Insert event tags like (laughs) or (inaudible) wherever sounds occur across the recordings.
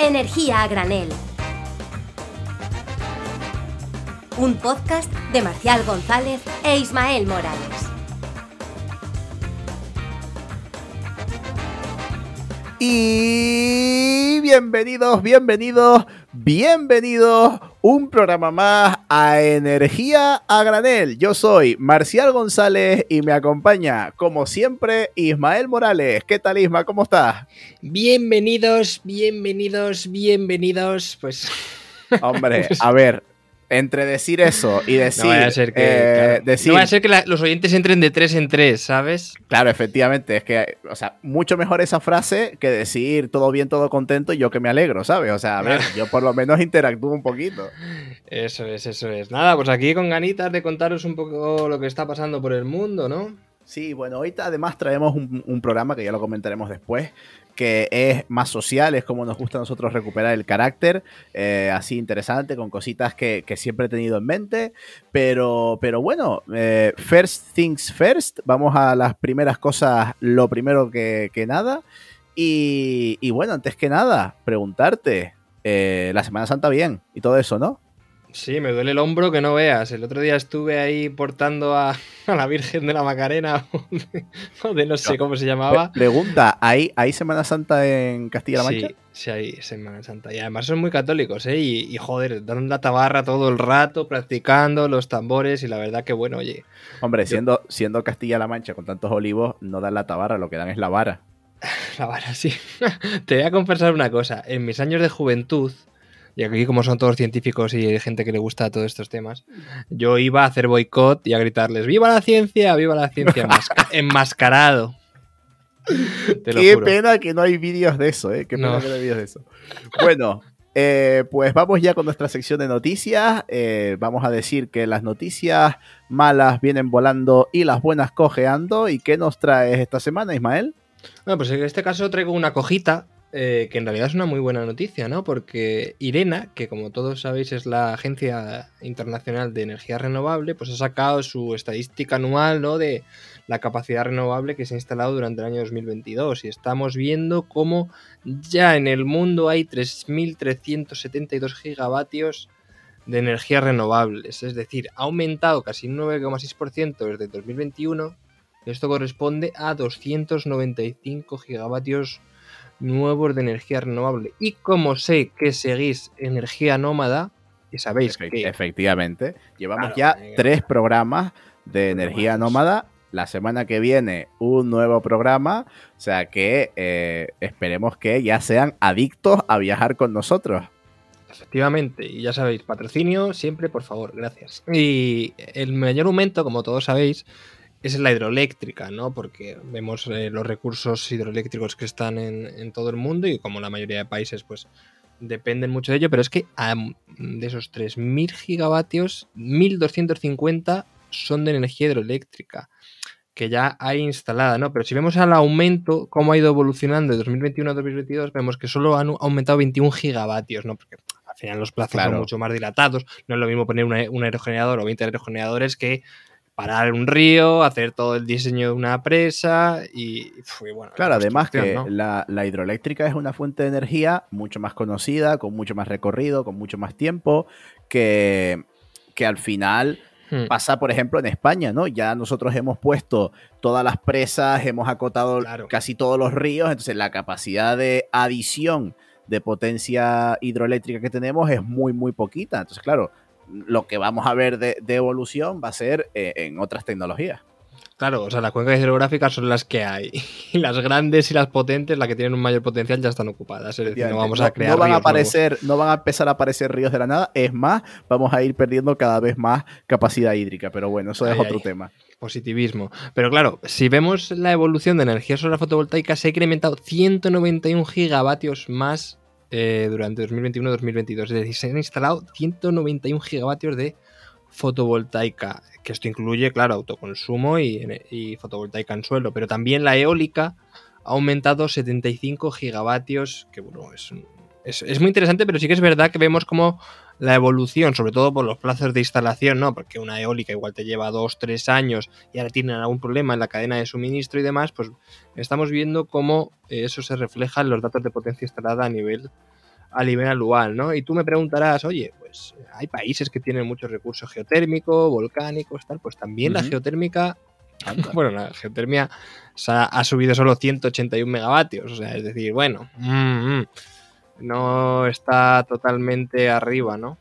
Energía a granel. Un podcast de Marcial González e Ismael Morales. Y bienvenidos, bienvenidos, bienvenidos. Un programa más a Energía a Granel. Yo soy Marcial González y me acompaña, como siempre, Ismael Morales. ¿Qué tal, Isma? ¿Cómo estás? Bienvenidos, bienvenidos, bienvenidos. Pues. Hombre, (laughs) a ver, entre decir eso y (laughs) decir. No vaya a ser que, eh, decir- no vaya a ser que la- los oyentes entren de tres en tres, ¿sabes? Claro, efectivamente, es que, o sea, mucho mejor esa frase que decir todo bien, todo contento y yo que me alegro, ¿sabes? O sea, a ver, (laughs) yo por lo menos interactúo un poquito. Eso es, eso es. Nada, pues aquí con ganitas de contaros un poco lo que está pasando por el mundo, ¿no? Sí, bueno, hoy además traemos un, un programa que ya lo comentaremos después, que es más social, es como nos gusta a nosotros recuperar el carácter, eh, así interesante, con cositas que, que siempre he tenido en mente, pero, pero bueno, eh, first things first, vamos a las primeras cosas, lo primero que, que nada, y, y bueno, antes que nada, preguntarte, eh, la Semana Santa bien y todo eso, ¿no? Sí, me duele el hombro que no veas. El otro día estuve ahí portando a, a la Virgen de la Macarena, (laughs) o de, no sé cómo se llamaba. Pre- pregunta, ¿hay, ¿hay Semana Santa en Castilla-La Mancha? Sí, sí, hay Semana Santa. Y además son muy católicos, ¿eh? Y, y, joder, dan la tabarra todo el rato practicando los tambores y la verdad que bueno, oye. Hombre, siendo, siendo Castilla-La Mancha con tantos olivos, no dan la tabarra, lo que dan es la vara. (laughs) La vara, sí. (laughs) Te voy a confesar una cosa. En mis años de juventud, y aquí como son todos científicos y hay gente que le gusta todos estos temas, yo iba a hacer boicot y a gritarles ¡Viva la ciencia! ¡Viva la ciencia! (laughs) enmasca- enmascarado. Te lo Qué juro. pena que no hay vídeos de eso, ¿eh? Qué pena No. que no hay vídeos de eso. Bueno, eh, pues vamos ya con nuestra sección de noticias. Eh, vamos a decir que las noticias malas vienen volando y las buenas cojeando. ¿Y qué nos traes esta semana, Ismael? Bueno, pues en este caso traigo una cojita eh, que en realidad es una muy buena noticia, ¿no? Porque Irena, que como todos sabéis es la Agencia Internacional de Energía Renovable, pues ha sacado su estadística anual, ¿no? De la capacidad renovable que se ha instalado durante el año 2022 y estamos viendo cómo ya en el mundo hay 3.372 gigavatios de energías renovables, es decir, ha aumentado casi un 9,6% desde 2021 esto corresponde a 295 gigavatios nuevos de energía renovable. Y como sé que seguís energía nómada, y sabéis que Efectivamente. Llevamos Claro, ya tres programas de energía nómada. La semana que viene un nuevo programa. O sea que eh, esperemos que ya sean adictos a viajar con nosotros. efectivamente, y ya sabéis, patrocinio siempre, por favor, gracias. Y el mayor aumento, como todos sabéis, es la hidroeléctrica, ¿no? Porque vemos eh, los recursos hidroeléctricos que están en, en todo el mundo y como la mayoría de países, pues dependen mucho de ello, pero es que de esos 3.000 gigavatios, 1.250 son de energía hidroeléctrica que ya hay instalada, ¿no? Pero si vemos al aumento, cómo ha ido evolucionando de 2021 a 2022, vemos que solo han aumentado 21 gigavatios, ¿no? Porque al final los plazos Claro. son mucho más dilatados. No es lo mismo poner un aerogenerador o 20 aerogeneradores que parar un río, hacer todo el diseño de una presa y, y bueno. la Claro, además que la, la hidroeléctrica es una fuente de energía mucho más conocida, con mucho más recorrido, con mucho más tiempo, que, que al final Hmm. pasa, por ejemplo, en España, ¿no? Ya nosotros hemos puesto todas las presas, hemos acotado Claro. casi todos los ríos, entonces la capacidad de adición de potencia hidroeléctrica que tenemos es muy, muy poquita. Entonces, claro, lo que vamos a ver de, de evolución va a ser eh, en otras tecnologías. Claro, o sea, las cuencas hidrográficas son las que hay. (laughs) Y las grandes y las potentes, las que tienen un mayor potencial, ya están ocupadas. Es decir, no vamos a crear. no van a ríos nuevos. aparecer, no van a empezar a aparecer ríos de la nada. Es más, vamos a ir perdiendo cada vez más capacidad hídrica. Pero bueno, eso es otro tema. positivismo. Pero claro, si vemos la evolución de energía solar fotovoltaica, se ha incrementado 191 gigavatios más eh, durante 2021-2022. Es decir, se han instalado 191 gigavatios de fotovoltaica, que esto incluye, claro, autoconsumo y, y fotovoltaica en suelo, pero también la eólica ha aumentado 75 gigavatios, que bueno, es, es muy interesante, pero sí que es verdad que vemos como la evolución, sobre todo por los plazos de instalación, ¿no? Porque una eólica igual te lleva dos, tres años y ahora tienen algún problema en la cadena de suministro y demás, pues estamos viendo cómo eso se refleja en los datos de potencia instalada a nivel a nivel anual, ¿no? Y tú me preguntarás, oye, pues hay países que tienen muchos recursos geotérmicos, volcánicos, tal, pues también la geotérmica, bueno, la geotermia ha subido solo 181 megavatios, o sea, es decir, bueno, mm, mm, no está totalmente arriba, ¿no?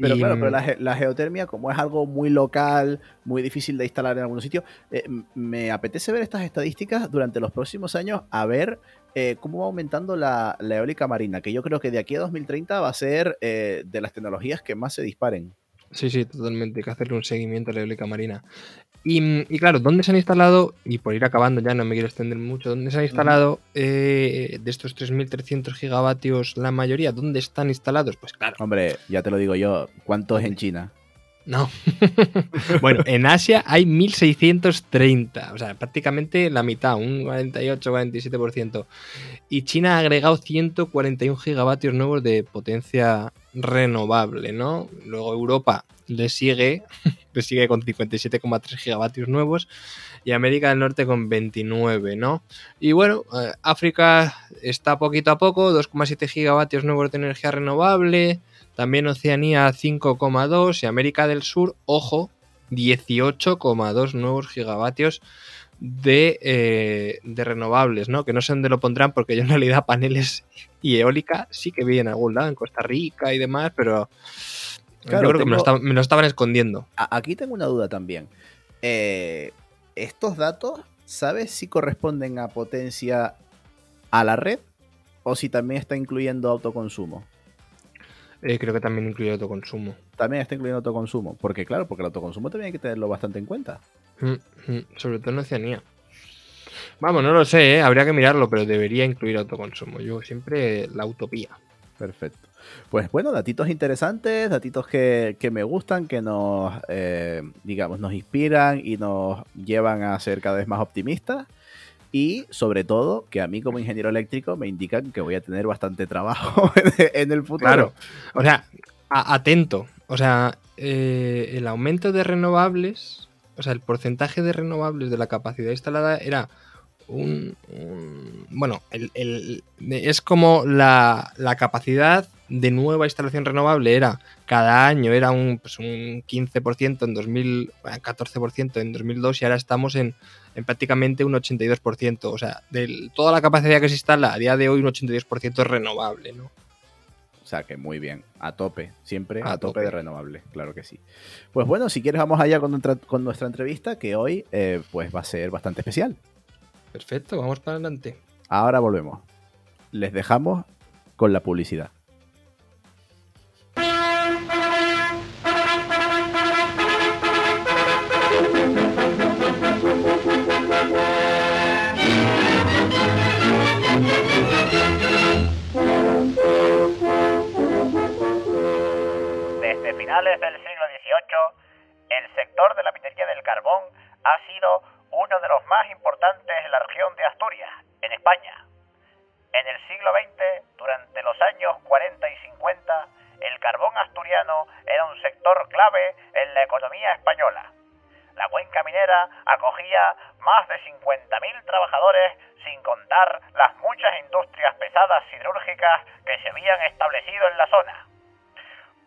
Pero Y, claro, pero mm, la, ge- la geotermia, como es algo muy local, muy difícil de instalar en algunos sitios, eh, me apetece ver estas estadísticas durante los próximos años, a ver eh, cómo va aumentando la, la eólica marina, que yo creo que de aquí a 2030 va a ser eh, de las tecnologías que más se disparen. Sí, sí, totalmente. Hay que hacerle un seguimiento a la eólica marina. Y, y claro, ¿dónde se han instalado? Y por ir acabando ya, no me quiero extender mucho. ¿Dónde se han instalado eh, de estos 3.300 gigavatios la mayoría? ¿Dónde están instalados? Pues claro, Hombre, ya te lo digo yo, ¿cuántos en China? no. (laughs) bueno, en Asia hay 1.630. O sea, prácticamente la mitad, un 48-47%. Y China ha agregado 141 gigavatios nuevos de potencia renovable, ¿no? Luego Europa le sigue, (laughs) le sigue con 57,3 gigavatios nuevos y América del Norte con 29, ¿no? Y bueno, eh, África está poquito a poco, 2,7 gigavatios nuevos de energía renovable, también Oceanía 5,2 y América del Sur, ojo, 18,2 nuevos gigavatios de, eh, de renovables, ¿no? Que no sé dónde lo pondrán porque yo en realidad paneles y eólica sí que vi en algún lado, en Costa Rica y demás, pero Claro, yo creo que me lo, me estaban escondiendo. Aquí tengo una duda también. Eh, ¿Estos datos, sabes si corresponden a potencia a la red o si también está incluyendo autoconsumo? Eh, creo que también incluye autoconsumo. También está incluyendo autoconsumo. Porque claro, porque el autoconsumo también hay que tenerlo bastante en cuenta. Mm, mm, Sobre todo en Oceanía. Vamos, no lo sé, ¿eh? habría que mirarlo, pero debería incluir autoconsumo. Yo siempre la utopía. Perfecto. Pues bueno, datitos interesantes, datitos que, que me gustan, que nos, eh, digamos, nos inspiran y nos llevan a ser cada vez más optimistas. Y sobre todo, que a mí como ingeniero eléctrico me indican que voy a tener bastante trabajo (laughs) en el futuro. Claro. O sea, atento. O sea, eh, el aumento de renovables, o sea, el porcentaje de renovables de la capacidad instalada era un. bueno, es como la, la capacidad de nueva instalación renovable era cada año era un, pues un 15% en 2000, bueno, 14% en 2002 y ahora estamos en, en prácticamente un 82%. O sea, de toda la capacidad que se instala a día de hoy un 82% es renovable, ¿no? O sea que muy bien, a tope, siempre a, A tope. tope. de renovable, claro que sí. Pues bueno, si quieres vamos allá con nuestra, con nuestra entrevista, que hoy eh, pues va a ser bastante especial. Perfecto, vamos para adelante. Ahora volvemos. Les dejamos con la publicidad. Finales del siglo XVIII, el sector de la minería del carbón ha sido uno de los más importantes en la región de Asturias, en España. En el siglo XX, durante los años 40 y 50, el carbón asturiano era un sector clave en la economía española. La cuenca minera acogía más de 50.000 trabajadores, sin contar las muchas industrias pesadas siderúrgicas que se habían establecido en la zona.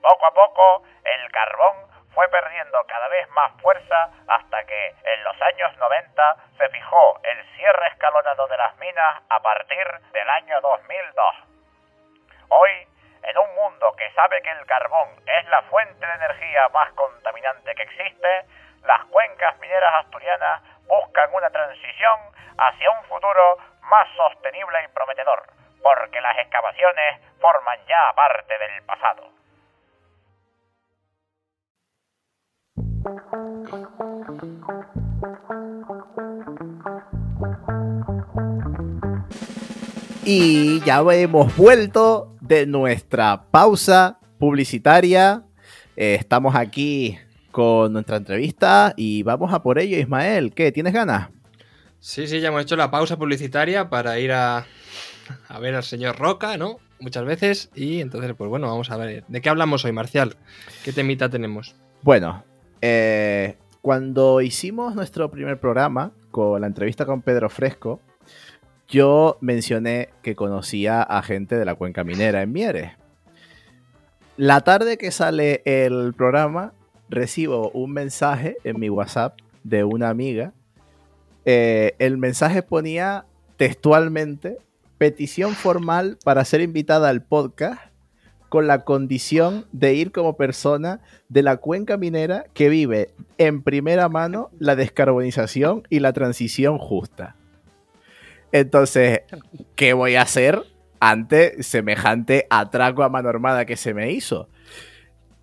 Poco a poco, el carbón fue perdiendo cada vez más fuerza hasta que en los años 90 se fijó el cierre escalonado de las minas a partir del año 2002. Hoy, en un mundo que sabe que el carbón es la fuente de energía más contaminante que existe, las cuencas mineras asturianas buscan una transición hacia un futuro más sostenible y prometedor, porque las excavaciones forman ya parte del pasado. Y ya hemos vuelto de nuestra pausa publicitaria. Eh, estamos aquí con nuestra entrevista y vamos a por ello, Ismael. ¿Qué? ¿Tienes ganas? Sí, sí, ya hemos hecho la pausa publicitaria para ir a, a ver al señor Roca, ¿no? Muchas veces. Y entonces, pues bueno, vamos a ver. ¿De qué hablamos hoy, Marcial? ¿Qué temita tenemos? Bueno, eh, cuando hicimos nuestro primer programa con la entrevista con Pedro Fresco, yo mencioné que conocía a gente de la cuenca minera en Mieres. la tarde que sale el programa, recibo un mensaje en mi WhatsApp de una amiga. Eh, el mensaje ponía textualmente petición formal para ser invitada al podcast con la condición de ir como persona de la cuenca minera que vive en primera mano la descarbonización y la transición justa. Entonces, ¿qué voy a hacer ante semejante atraco a mano armada que se me hizo?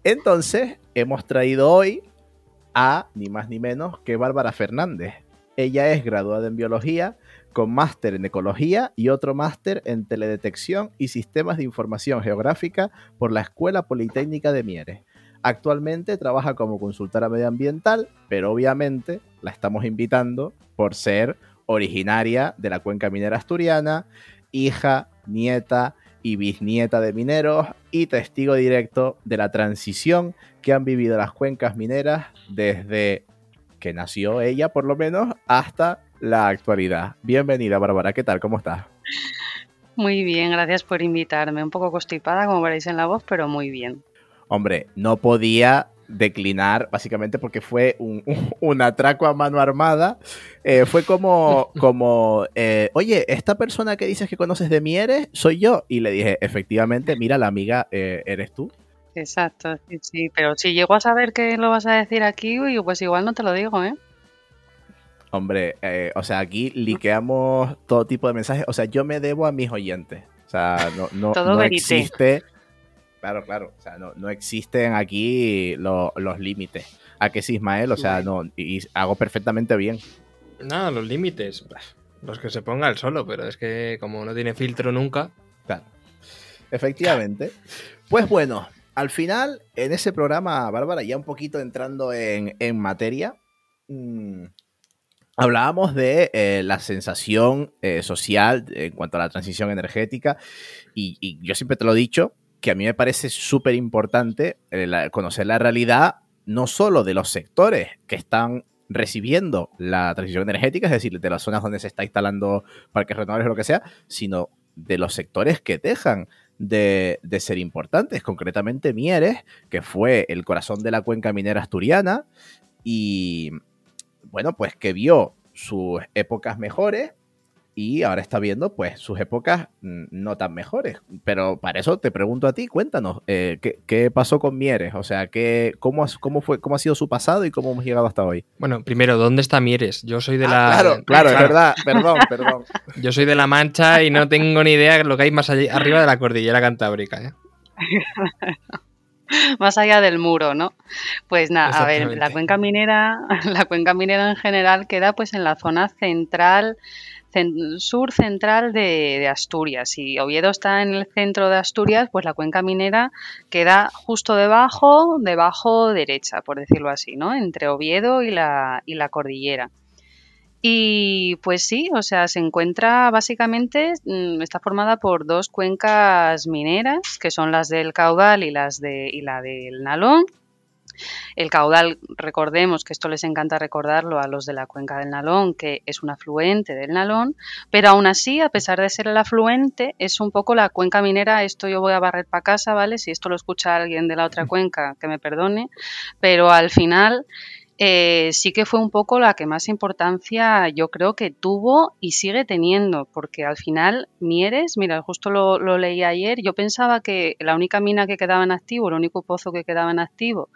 Entonces, hemos traído hoy a ni más ni menos que Bárbara Fernández. Ella es graduada en biología, con máster en ecología y otro máster en teledetección y sistemas de información geográfica por la Escuela Politécnica de Mieres. Actualmente trabaja como consultora medioambiental, pero obviamente la estamos invitando por ser originaria de la cuenca minera asturiana, hija, nieta y bisnieta de mineros y testigo directo de la transición que han vivido las cuencas mineras desde que nació ella, por lo menos, hasta la actualidad. Bienvenida, Bárbara. ¿Qué tal? ¿Cómo estás? Muy bien, gracias por invitarme. Un poco constipada, como veréis en la voz, pero muy bien. Hombre, no podía declinar, básicamente porque fue un, (laughs) atraco a mano armada. Eh, fue como, (laughs) como eh, oye, esta persona que dices que conoces de Mieres, soy yo. Y le dije, efectivamente, mira, la amiga eh, eres tú. Exacto, sí, sí. Pero si llego a saber que lo vas a decir aquí, pues igual no te lo digo, ¿eh? Hombre, eh, o sea, aquí liqueamos todo tipo de mensajes. O sea, yo me debo a mis oyentes. O sea, no, no, (laughs) no existe. Claro, claro. O sea, no, no existen aquí los límites. ¿A qué sí, Ismael? O sea, no. Y hago perfectamente bien. Nada, los límites. Los que se ponga el solo, pero es que como no tiene filtro nunca. Claro. Efectivamente. Pues bueno, al final, en ese programa, Bárbara, ya un poquito entrando en, en materia. Mmm, Hablábamos de eh, la sensación eh, social en cuanto a la transición energética y, yo siempre te lo he dicho, que a mí me parece súper importante eh, conocer la realidad no solo de los sectores que están recibiendo la transición energética, es decir, de las zonas donde se está instalando parques renovables o lo que sea, sino de los sectores que dejan de, de, ser importantes, concretamente Mieres, que fue el corazón de la cuenca minera asturiana, y, bueno, pues que vio sus épocas mejores y ahora está viendo pues sus épocas mm, no tan mejores. Pero para eso te pregunto a ti, cuéntanos, eh, ¿qué, pasó con Mieres? O sea, ¿qué, cómo, cómo, fue, ¿cómo ha sido su pasado y cómo hemos llegado hasta hoy? Bueno, primero, ¿dónde está Mieres? Yo soy de ah, la... Claro, (laughs) claro, es verdad, perdón, perdón. (laughs) Yo soy de La Mancha y no tengo ni idea de lo que hay más allá, arriba de la cordillera cantábrica. ¿eh? (laughs) (laughs) más allá del muro, ¿no? Pues nada, a ver, la cuenca minera, (laughs) la cuenca minera en general queda pues en la zona central, sur central de, Asturias. Si Oviedo está en el centro de Asturias, pues la cuenca minera queda justo debajo, debajo derecha, por decirlo así, ¿no? Entre Oviedo y la, y la cordillera. Y pues sí, o sea, se encuentra básicamente, mm, está formada por dos cuencas mineras, que son las del caudal y, las de, y la del nalón. El caudal, recordemos que esto les encanta recordarlo a los de la cuenca del Nalón, que es un afluente del Nalón, pero aún así, a pesar de ser el afluente, es un poco la cuenca minera, esto yo voy a barrer para casa, ¿vale? Si esto lo escucha alguien de la otra cuenca, que me perdone, pero al final eh, sí que fue un poco la que más importancia yo creo que tuvo y sigue teniendo, porque al final Mieres, mira, justo lo, leí ayer, yo pensaba que la única mina que quedaba en activo, el único pozo que quedaba en activo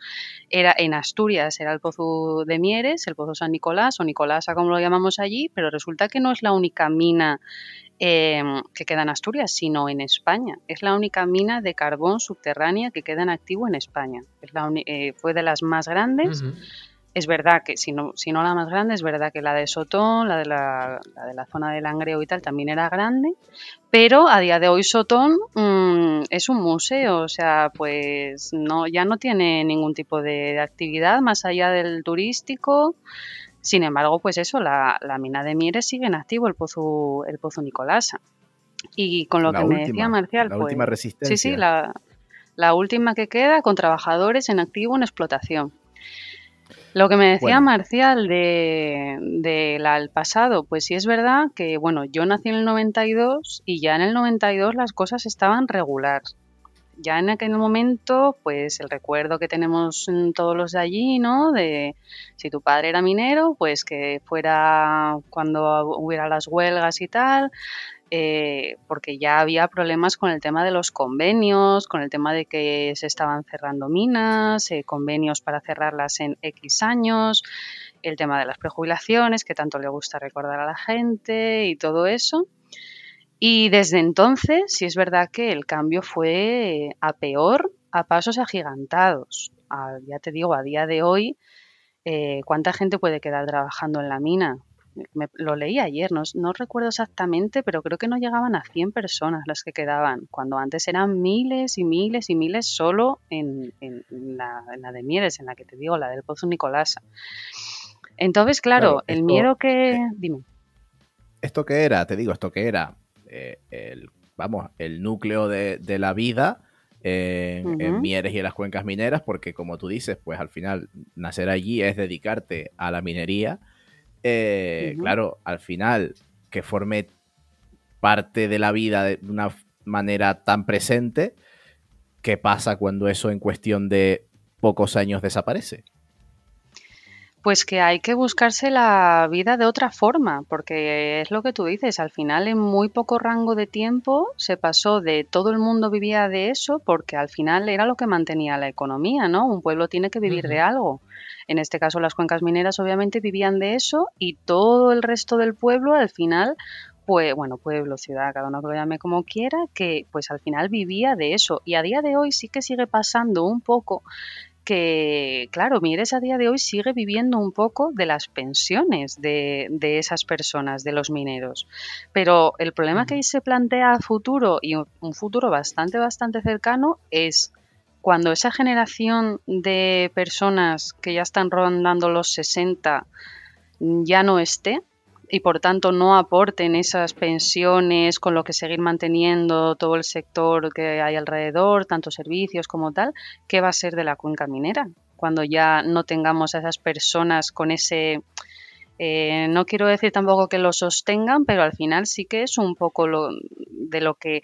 era en Asturias, era el pozo de Mieres, el pozo San Nicolás o Nicolasa como lo llamamos allí, pero resulta que no es la única mina em, que queda en Asturias, sino en España. Es la única mina de carbón subterránea que queda en activo en España. Es la eh, fue de las más grandes. Es verdad que, si no, si no la más grande, es verdad que la de Sotón, la de la, de la zona de Langreo y tal, también era grande, pero a día de hoy Sotón mm, es un museo, o sea, pues no, ya no tiene ningún tipo de, actividad más allá del turístico. Sin embargo, pues eso, la, mina de Mieres sigue en activo, el pozo, el pozo Nicolasa. Y con lo que me decía Marcial, la pues, última resistencia. Sí, sí, la, la última que queda con trabajadores en activo en explotación. Lo que me decía Marcial del de, pasado, pues sí es verdad que, bueno, yo nací en el 92 y ya en el 92 las cosas estaban regular. ya en aquel momento, pues el recuerdo que tenemos todos los de allí, ¿no? De si tu padre era minero, pues que fuera cuando hubiera las huelgas y tal, eh, porque ya había problemas con el tema de los convenios, con el tema de que se estaban cerrando minas, eh, convenios para cerrarlas en X años, el tema de las prejubilaciones, que tanto le gusta recordar a la gente y todo eso. Y desde entonces, sí es verdad que el cambio fue a peor, a pasos agigantados. ya te digo, a día de hoy, eh, ¿cuánta gente puede quedar trabajando en la mina? Lo leí ayer, no, recuerdo exactamente, pero creo que no llegaban a 100 personas las que quedaban, cuando antes eran miles y miles y miles solo en, la, de Mieres, en la que te digo, la del Pozo Nicolasa. Entonces, claro, el miedo que... Eh, dime. ¿Esto qué era? Te digo, ¿esto qué era? Eh, el, vamos, el núcleo de, la vida en, Mieres y en las cuencas mineras, porque como tú dices, pues al final nacer allí es dedicarte a la minería eh, claro, al final, que forme parte de la vida de una manera tan presente, ¿qué pasa cuando eso en cuestión de pocos años desaparece? Pues que hay que buscarse la vida de otra forma, porque es lo que tú dices, al final en muy poco rango de tiempo se pasó de todo el mundo vivía de eso, porque al final era lo que mantenía la economía, ¿no? Un pueblo tiene que vivir de algo. En este caso las cuencas mineras obviamente vivían de eso y todo el resto del pueblo al final pues bueno, pueblo, ciudad, cada uno que lo llame como quiera, que pues al final vivía de eso. Y a día de hoy sí que sigue pasando un poco que, claro, Mieres a día de hoy sigue viviendo un poco de las pensiones de, de esas personas, de los mineros. Pero el problema que ahí se plantea a futuro, y un futuro bastante, bastante cercano, es cuando esa generación de personas que ya están rondando los 60 ya no esté, y por tanto no aporten esas pensiones con lo que seguir manteniendo todo el sector que hay alrededor, tanto servicios como tal, ¿qué va a ser de la cuenca minera? Cuando ya no tengamos a esas personas con ese... Eh, no quiero decir tampoco que lo sostengan, pero al final sí que es un poco lo, de lo que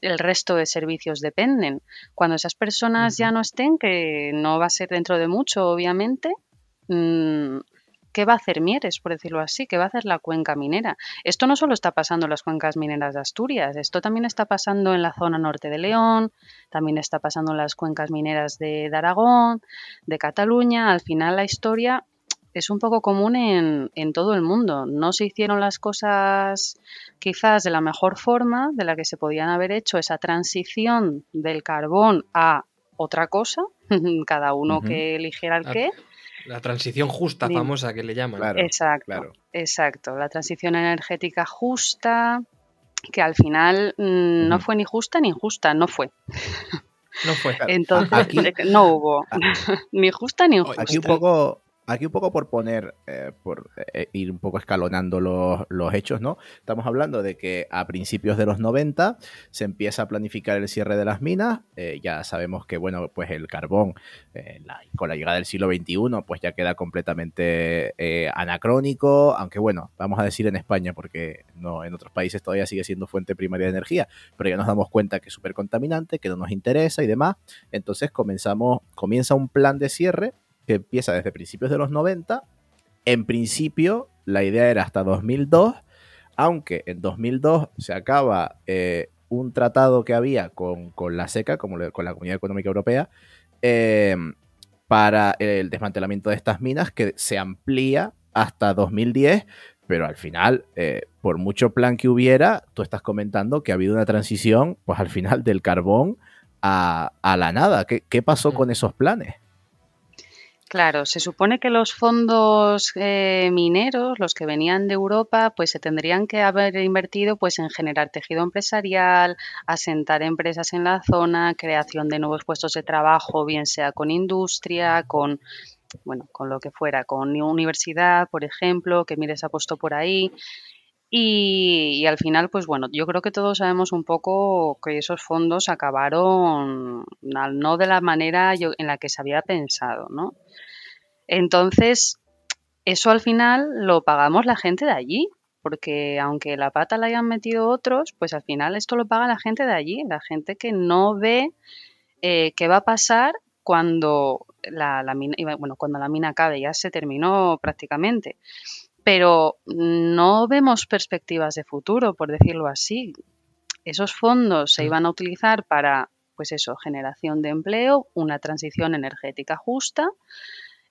el resto de servicios dependen. Cuando esas personas ya no estén, que no va a ser dentro de mucho, obviamente, mm, ¿qué va a hacer Mieres, por decirlo así? ¿Qué va a hacer la cuenca minera? Esto no solo está pasando en las cuencas mineras de Asturias, esto también está pasando en la zona norte de León, también está pasando en las cuencas mineras de, Aragón, de Cataluña. Al final la historia es un poco común en, en, todo el mundo. No se hicieron las cosas quizás de la mejor forma de la que se podían haber hecho esa transición del carbón a otra cosa, (laughs) cada uno que eligiera el qué. La transición justa, famosa que le llaman. exacto, exacto. La transición energética justa, que al final mm, no fue ni justa ni injusta, no fue. No fue. Entonces, (laughs) no hubo (laughs) ni justa ni injusta. Aquí un poco, Aquí un poco por poner, eh, por eh, ir un poco escalonando los, hechos, ¿no? Estamos hablando de que a principios de los 90 se empieza a planificar el cierre de las minas. Eh, ya sabemos que, bueno, pues el carbón, con la llegada del siglo XXI, pues ya queda completamente anacrónico, aunque bueno, vamos a decir en España, porque no en otros países todavía sigue siendo fuente primaria de energía, pero ya nos damos cuenta que es súper contaminante, que no nos interesa y demás. Entonces comenzamos, comienza un plan de cierre que empieza desde principios de los 90. En principio, la idea era hasta 2002, aunque en 2002 se acaba eh, un tratado que había con, la SECA, como con la Comunidad Económica Europea, eh, para el desmantelamiento de estas minas, que se amplía hasta 2010, pero al final, eh, por mucho plan que hubiera, tú estás comentando que ha habido una transición, pues al final del carbón a, la nada. ¿Qué, pasó con esos planes? Claro, se supone que los fondos eh, mineros, los que venían de Europa, pues se tendrían que haber invertido pues en generar tejido empresarial, asentar empresas en la zona, creación de nuevos puestos de trabajo, bien sea con industria, con bueno, con lo que fuera, con universidad, por ejemplo, que Mires apostó por ahí. Y, al final, pues bueno, yo creo que todos sabemos un poco que esos fondos acabaron no de la manera en la que se había pensado, ¿no? Entonces, eso al final lo pagamos la gente de allí, porque aunque la pata la hayan metido otros, pues al final esto lo paga la gente de allí, la gente que no ve eh, qué va a pasar cuando la, mina, bueno, cuando la mina acabe, ya se terminó prácticamente. Pero no vemos perspectivas de futuro, por decirlo así. Esos fondos se mm. iban a utilizar para, pues eso, generación de empleo, una transición energética justa,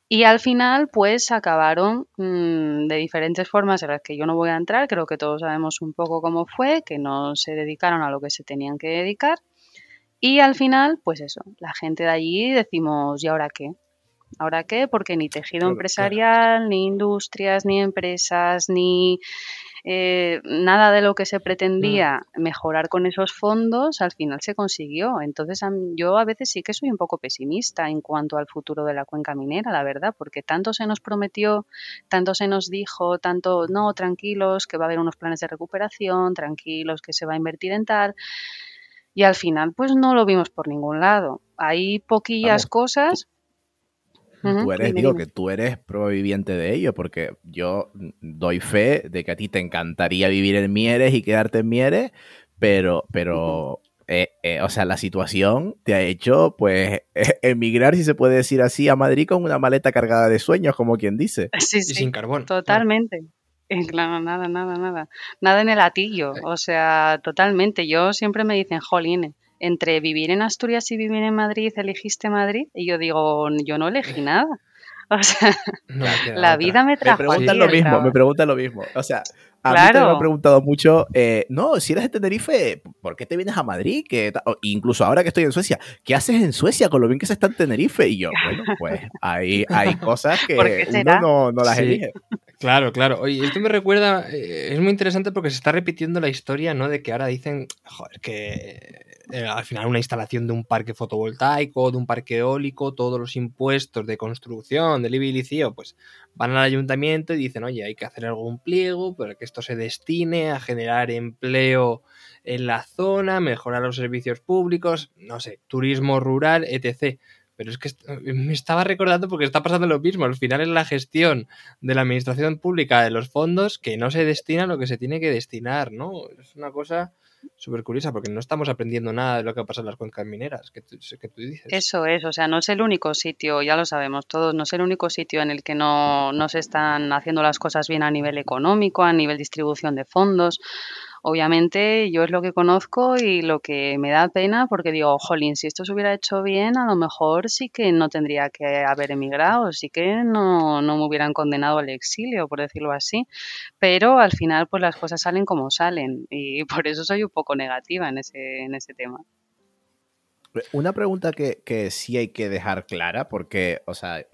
y al final, pues acabaron mm, de diferentes formas en las que yo no voy a entrar, creo que todos sabemos un poco cómo fue, que no se dedicaron a lo que se tenían que dedicar. Y al final, pues eso, la gente de allí decimos, ¿y ahora qué? ¿Ahora qué? Porque ni tejido empresarial, ni industrias, ni empresas, ni eh, nada de lo que se pretendía mm. mejorar con esos fondos al final se consiguió. Entonces yo a veces sí que soy un poco pesimista en cuanto al futuro de la cuenca minera, la verdad, porque tanto se nos prometió, tanto se nos dijo, tanto, no, tranquilos, que va a haber unos planes de recuperación, tranquilos, que se va a invertir en tal. Y al final, pues no lo vimos por ningún lado. Hay poquillas cosas tú eres, digo que tú eres proviviente de ello, porque yo doy fe de que a ti te encantaría vivir en Mieres y quedarte en Mieres, pero, pero eh, eh, o sea, la situación te ha hecho, pues, (laughs) emigrar, si se puede decir así, a Madrid con una maleta cargada de sueños, como quien dice. Sí, (laughs) sí. Y sin carbón. Totalmente. Claro, nada, nada, nada. Nada en el atillo. O sea, totalmente. Yo siempre me dicen, jolín, entre vivir en Asturias y vivir en Madrid, elegiste Madrid. Y yo digo, yo no elegí (laughs) nada. (laughs) O sea, la vida me trajo. Me preguntan lo mismo, me preguntan lo mismo. O sea, a mí me han preguntado mucho, eh, no, si eres de Tenerife, ¿por qué te vienes a Madrid? Que, incluso ahora que estoy en Suecia, ¿qué haces en Suecia con lo bien que se está en Tenerife? Y yo, bueno, pues hay, hay cosas (laughs) que uno no, no las elige. Claro, claro. Oye, esto me recuerda, eh, es muy interesante porque se está repitiendo la historia, ¿no? De que ahora dicen, joder, que eh, al final una instalación de un parque fotovoltaico, de un parque eólico, todos los impuestos de construcción, del IBI pues van al ayuntamiento y dicen, oye, hay que hacer algún pliego para que esto se destine a generar empleo en la zona, mejorar los servicios públicos, no sé, turismo rural, etc. Pero es que me estaba recordando porque está pasando lo mismo. Al final es la gestión de la administración pública de los fondos que no se destina a lo que se tiene que destinar, ¿no? Es una cosa súper curiosa porque no estamos aprendiendo nada de lo que pasa en las cuencas mineras, que tú, dices. Eso es, o sea, no es el único sitio, ya lo sabemos todos, no es el único sitio en el que no, no se están haciendo las cosas bien a nivel económico, a nivel distribución de fondos. Obviamente yo es lo que conozco y lo que me da pena porque digo, jolín, si esto se hubiera hecho bien, a lo mejor sí que no tendría que haber emigrado, sí que no, no me hubieran condenado al exilio, por decirlo así. Pero al final pues las cosas salen como salen y (laughs) por eso soy un poco negativa en ese, en ese tema. Una pregunta que, que sí hay que dejar clara, porque, o sea,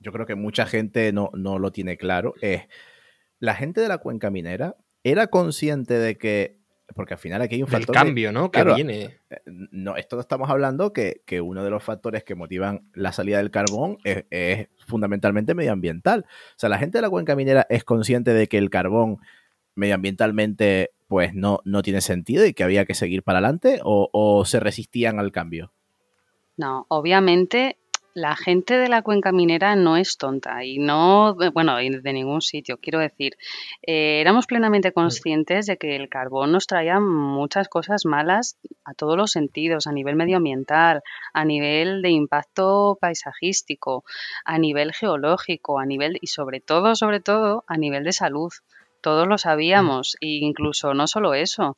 yo creo que mucha gente no, no lo tiene claro, es, la gente de la cuenca minera era consciente de que, porque al final aquí hay un factor... cambio, ¿no? Que viene. Eh, no, esto estamos hablando que, uno de los factores que motivan la salida del carbón es, fundamentalmente medioambiental. O sea, la gente de la cuenca minera es consciente de que el carbón medioambientalmente pues no, no tiene sentido y que había que seguir para adelante o, o se resistían al cambio. No, obviamente la gente de la cuenca minera no es tonta y no, bueno, de ningún sitio, quiero decir, eh, éramos plenamente conscientes de que el carbón nos traía muchas cosas malas a todos los sentidos, a nivel medioambiental, a nivel de impacto paisajístico, a nivel geológico, a nivel y sobre todo, sobre todo, a nivel de salud. Todos lo sabíamos, e incluso no solo eso,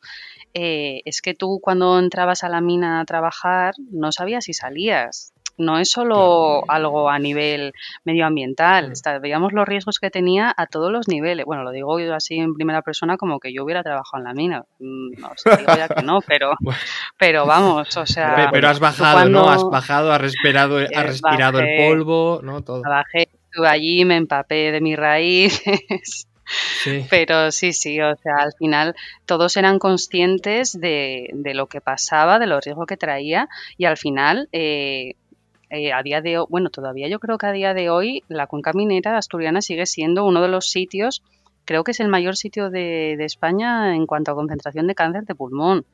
eh, es que tú cuando entrabas a la mina a trabajar no sabías si salías, no es solo algo a nivel medioambiental, veíamos los riesgos que tenía a todos los niveles. Bueno, lo digo yo así en primera persona como que yo hubiera trabajado en la mina. Mm, no, digo ya que no, pero, (laughs) pero vamos, o sea... Pero has bajado, ¿no? Has bajado, has respirado, has respirado el polvo, ¿no? Todo. Bajé, estuve allí, me empapé de mis raíces. (laughs) Pero sí, sí, o sea, al final todos eran conscientes de, de, lo que pasaba, de los riesgos que traía y al final eh, eh, a día de hoy, bueno, todavía yo creo que a día de hoy la cuenca minera asturiana sigue siendo uno de los sitios, creo que es el mayor sitio de, España en cuanto a concentración de cáncer de pulmón.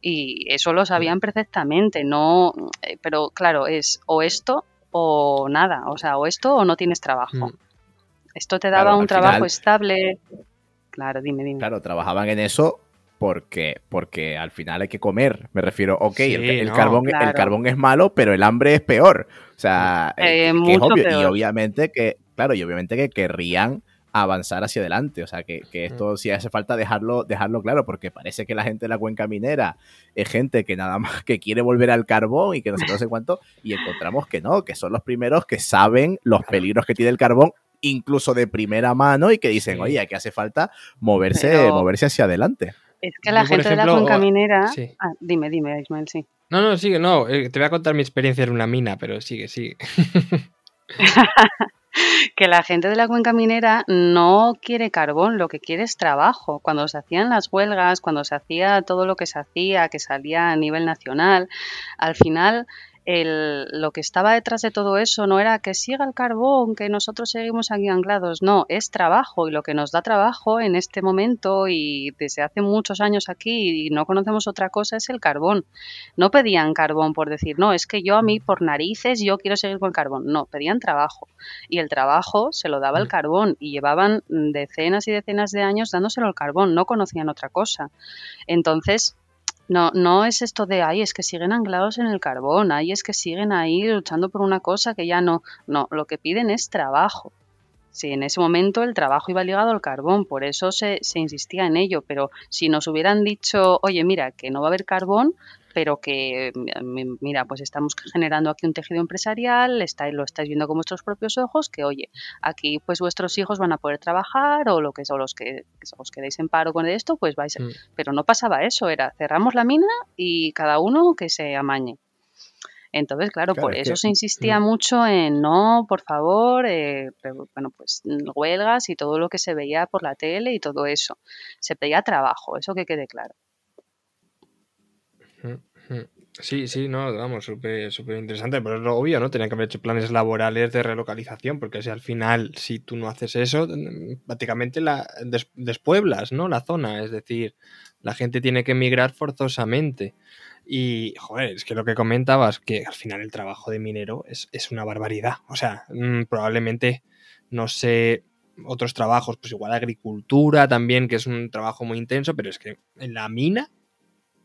Y eso lo sabían perfectamente, no, eh, pero claro, es o esto o nada, o sea, o esto o no tienes trabajo. Mm. Esto te daba un trabajo estable, Claro, dime, dime. Claro, trabajaban en eso porque, porque al final hay que comer. Me refiero, ok, el, carbón, el carbón es malo, pero el hambre es peor. O sea, eh, es obvio. Y obviamente que, claro, y obviamente que querrían avanzar hacia adelante. O sea, que, que esto sí hace falta dejarlo, dejarlo claro, porque parece que la gente de la cuenca minera es gente que nada más que quiere volver al carbón y que no sé, no sé cuánto, y encontramos que no, que son los primeros que saben los peligros que tiene el carbón incluso de primera mano y que dicen, oye, que hace falta moverse, moverse hacia adelante. Es que la gente de la cuenca minera... Ah, dime, dime, Ismael, sí. No, no, sigue, no, eh, te voy a contar mi experiencia en una mina, pero sigue, sigue. (laughs) que la gente de la cuenca minera no quiere carbón, lo que quiere es trabajo. Cuando se hacían las huelgas, cuando se hacía todo lo que se hacía, que salía a nivel nacional, al final el, lo que estaba detrás de todo eso no era que siga el carbón, que nosotros seguimos aquí anclados, no, es trabajo y lo que nos da trabajo en este momento y desde hace muchos años aquí y no conocemos otra cosa es el carbón. No pedían carbón por decir, no, es que yo a mí por narices yo quiero seguir con el carbón, no, pedían trabajo y el trabajo se lo daba el carbón y llevaban decenas y decenas de años dándoselo al carbón, no conocían otra cosa. Entonces, no, no es esto de, ay, es que siguen anclados en el carbón, ay, es que siguen ahí luchando por una cosa que ya no. No, lo que piden es trabajo. Si en ese momento el trabajo iba ligado al carbón, por eso se, se insistía en ello, pero si nos hubieran dicho, oye, mira, que no va a haber carbón, pero que, mm, mira, pues estamos generando aquí un tejido empresarial, está, lo estáis viendo con vuestros propios ojos, que oye, aquí pues vuestros hijos van a poder trabajar o lo que son los que, os quedéis en paro con esto, pues vais. Mm. Pero no pasaba eso, era cerramos la mina y cada uno que se amañe. Entonces, claro, por eso se insistía mm. mucho en no, por favor, eh, bueno, pues huelgas y todo lo que se veía por la tele y todo eso. Se pedía trabajo, eso que quede claro. Sí, sí, no, vamos, súper súper interesante, pero es lo obvio, ¿no? Tenían que haber hecho planes laborales de relocalización, porque si al final, si tú no haces eso, prácticamente la despueblas, ¿no? La zona, es decir, la gente tiene que emigrar forzosamente. Y, joder, es que lo que comentabas, que al final el trabajo de minero es, una barbaridad. O sea, mm, probablemente, no sé, otros trabajos, pues igual agricultura también, que es un trabajo muy intenso, pero es que en la mina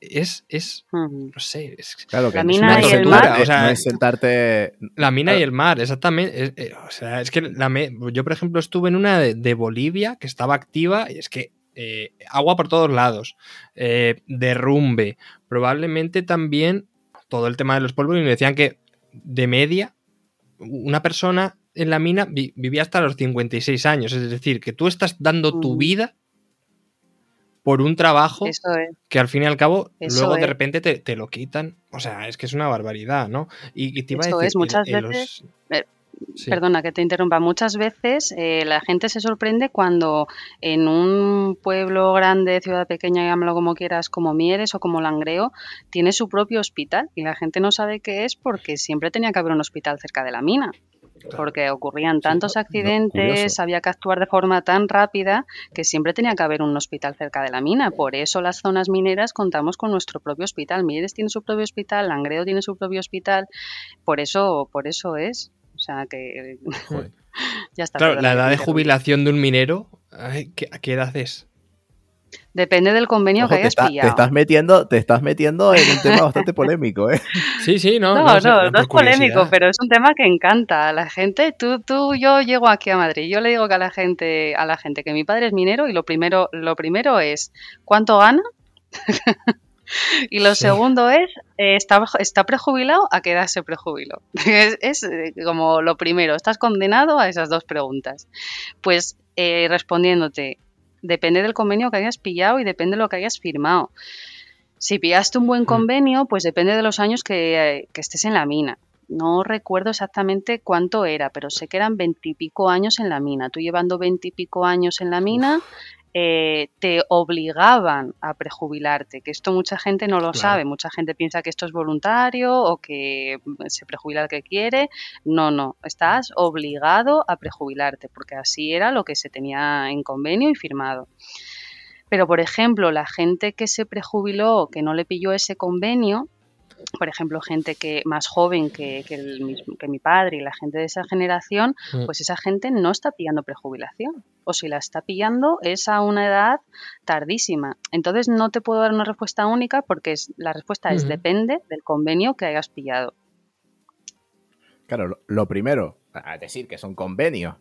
es, es no sé, es, claro que la mina y el mar. O sea, es sentarte... La mina y el mar, exactamente. Eh, o sea, es que la yo, por ejemplo, estuve en una de, Bolivia que estaba activa y es que eh, agua por todos lados, eh, derrumbe, probablemente también todo el tema de los polvos y me decían que de media una persona en la mina vivía hasta los 56 años, es decir, que tú estás dando tu vida por un trabajo que al fin y al cabo luego de repente te, lo quitan. O sea, es que es una barbaridad, ¿no? Y, te iba a decir, es, muchas veces... Eh, perdona que te interrumpa. Muchas veces eh, la gente se sorprende cuando en un pueblo grande, ciudad pequeña, llámalo como quieras, como Mieres o como Langreo, tiene su propio hospital y la gente no sabe qué es porque siempre tenía que haber un hospital cerca de la mina porque ocurrían tantos accidentes, había que actuar de forma tan rápida que siempre tenía que haber un hospital cerca de la mina. Por eso las zonas mineras contamos con nuestro propio hospital. Mieres tiene su propio hospital, Langreo tiene su propio hospital. Por eso, por eso es. O sea que (laughs) ya está. Claro, la edad de jubilación de un minero, ¿a qué edad es? Depende del convenio que hayas pillado. Te estás, metiendo, te estás metiendo en un tema (laughs) bastante polémico, ¿eh? Sí, sí, no. No, no, no, es polémico, pero es un tema que encanta a la gente. Tú, tú, yo llego aquí a Madrid, yo le digo que a la gente, a la gente que mi padre es minero y lo primero, lo primero es ¿cuánto gana? (laughs) y lo segundo es eh, ¿está, ¿está prejubilado? ¿A qué edad se prejubiló? (laughs) es, eh, como lo primero, estás condenado a esas dos preguntas. Pues eh, respondiéndote, Depende del convenio que hayas pillado y depende de lo que hayas firmado. Si pillaste un buen mm. convenio, pues depende de los años que, estés en la mina. No recuerdo exactamente cuánto era, pero sé que eran veintipico años en la mina. Tú llevando veintipico años en la mina, eh, te obligaban a prejubilarte, que esto mucha gente no lo sabe, mucha gente piensa que esto es voluntario o que se prejubila el que quiere, no, no, estás obligado a prejubilarte, porque así era lo que se tenía en convenio y firmado. Pero, por ejemplo, la gente que se prejubiló, que no le pilló ese convenio, por ejemplo, gente que más joven que, que, mi padre y la gente de esa generación, mm. pues esa gente no está pillando prejubilación. O si la está pillando es a una edad tardísima. Entonces no te puedo dar una respuesta única porque es, la respuesta es depende del convenio que hayas pillado. Claro, lo, primero, es decir, que son convenios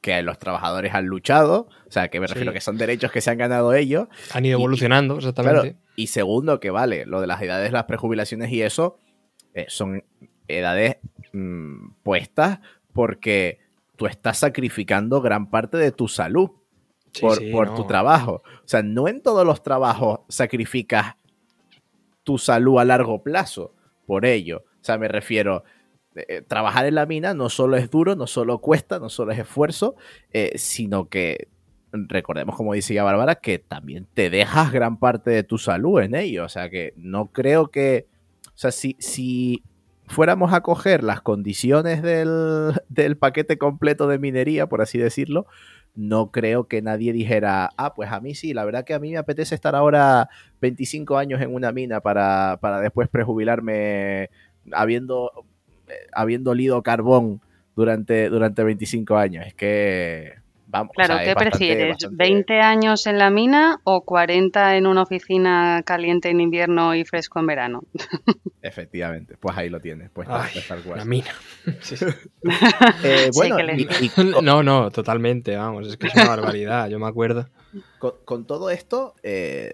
que los trabajadores han luchado, o sea, que me refiero que son derechos que se han ganado ellos. Han ido evolucionando, exactamente. y segundo, que vale, lo de las edades, las prejubilaciones y eso, eh, son edades mm, puestas porque tú estás sacrificando gran parte de tu salud por, tu trabajo. O sea, no en todos los trabajos sacrificas tu salud a largo plazo por ello. O sea, me refiero, eh, trabajar en la mina no solo es duro, no solo cuesta, no solo es esfuerzo, eh, sino que recordemos, como decía Bárbara, que también te dejas gran parte de tu salud en ello. O sea que no creo que. O sea, si, si fuéramos a coger las condiciones del, (laughs) del, paquete completo de minería, por así decirlo, no creo que nadie dijera, ah, pues a mí sí, la verdad que a mí me apetece estar ahora 25 años en una mina para, para después prejubilarme habiendo habiendo olido carbón durante, durante 25 años. Es que, vamos. Claro, ¿qué prefieres? ¿20 años en la mina o 40 en una oficina caliente en invierno y fresco en verano? (laughs) Efectivamente, pues ahí lo tienes. Pues La mina. (laughs) Eh, bueno, (laughs) no, no, totalmente, vamos, es que es una barbaridad, yo me acuerdo. Con, todo esto, eh,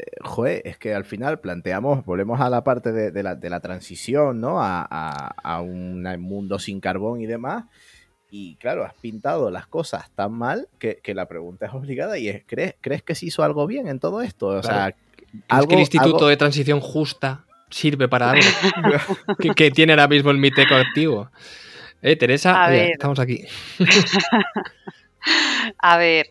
es que al final planteamos, volvemos a la parte de, la, de la, transición, ¿no? A, un mundo sin carbón y demás. Y claro, has pintado las cosas tan mal que, la pregunta es obligada y es, ¿crees, ¿crees que se hizo algo bien en todo esto? O sea, ¿Es que el Instituto de Transición Justa sirve para algo? (laughs) que, tiene ahora mismo el MITECO activo. Eh, Teresa, estamos aquí. (laughs) a ver,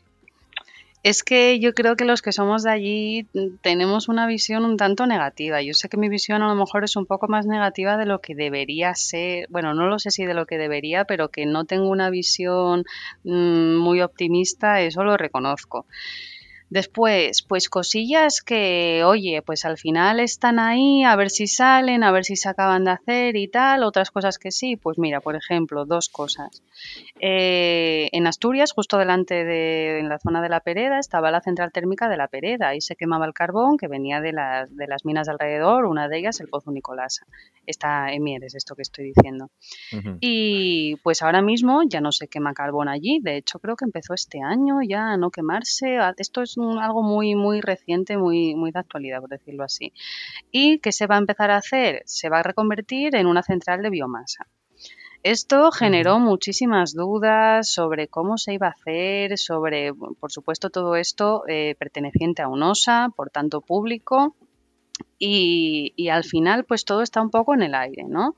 es que yo creo que los que somos de allí tenemos una visión un tanto negativa. Yo sé que mi visión a lo mejor es un poco más negativa de lo que debería ser. Bueno, no lo sé si de lo que debería, pero que no tengo una visión mm, muy optimista, eso lo reconozco. Después, pues cosillas que, oye, pues al final están ahí, a ver si salen, a ver si se acaban de hacer y tal. Otras cosas que sí, pues mira, por ejemplo, dos cosas. Eh, en Asturias, justo delante de, en la zona de la Pereda, estaba la central térmica de la Pereda. Ahí se quemaba el carbón que venía de las, de las minas de alrededor, una de ellas el Pozo Nicolasa. Está en Mieres, esto que estoy diciendo. Y pues ahora mismo ya no se quema carbón allí. De hecho, creo que empezó este año ya a no quemarse. Esto es algo muy, muy reciente, muy, muy de actualidad, por decirlo así. ¿Y qué se va a empezar a hacer? Se va a reconvertir en una central de biomasa. Esto generó muchísimas dudas sobre cómo se iba a hacer, sobre, por supuesto, todo esto eh, perteneciente a UNOSA, por tanto público, y, y, al final, pues todo está un poco en el aire, ¿no?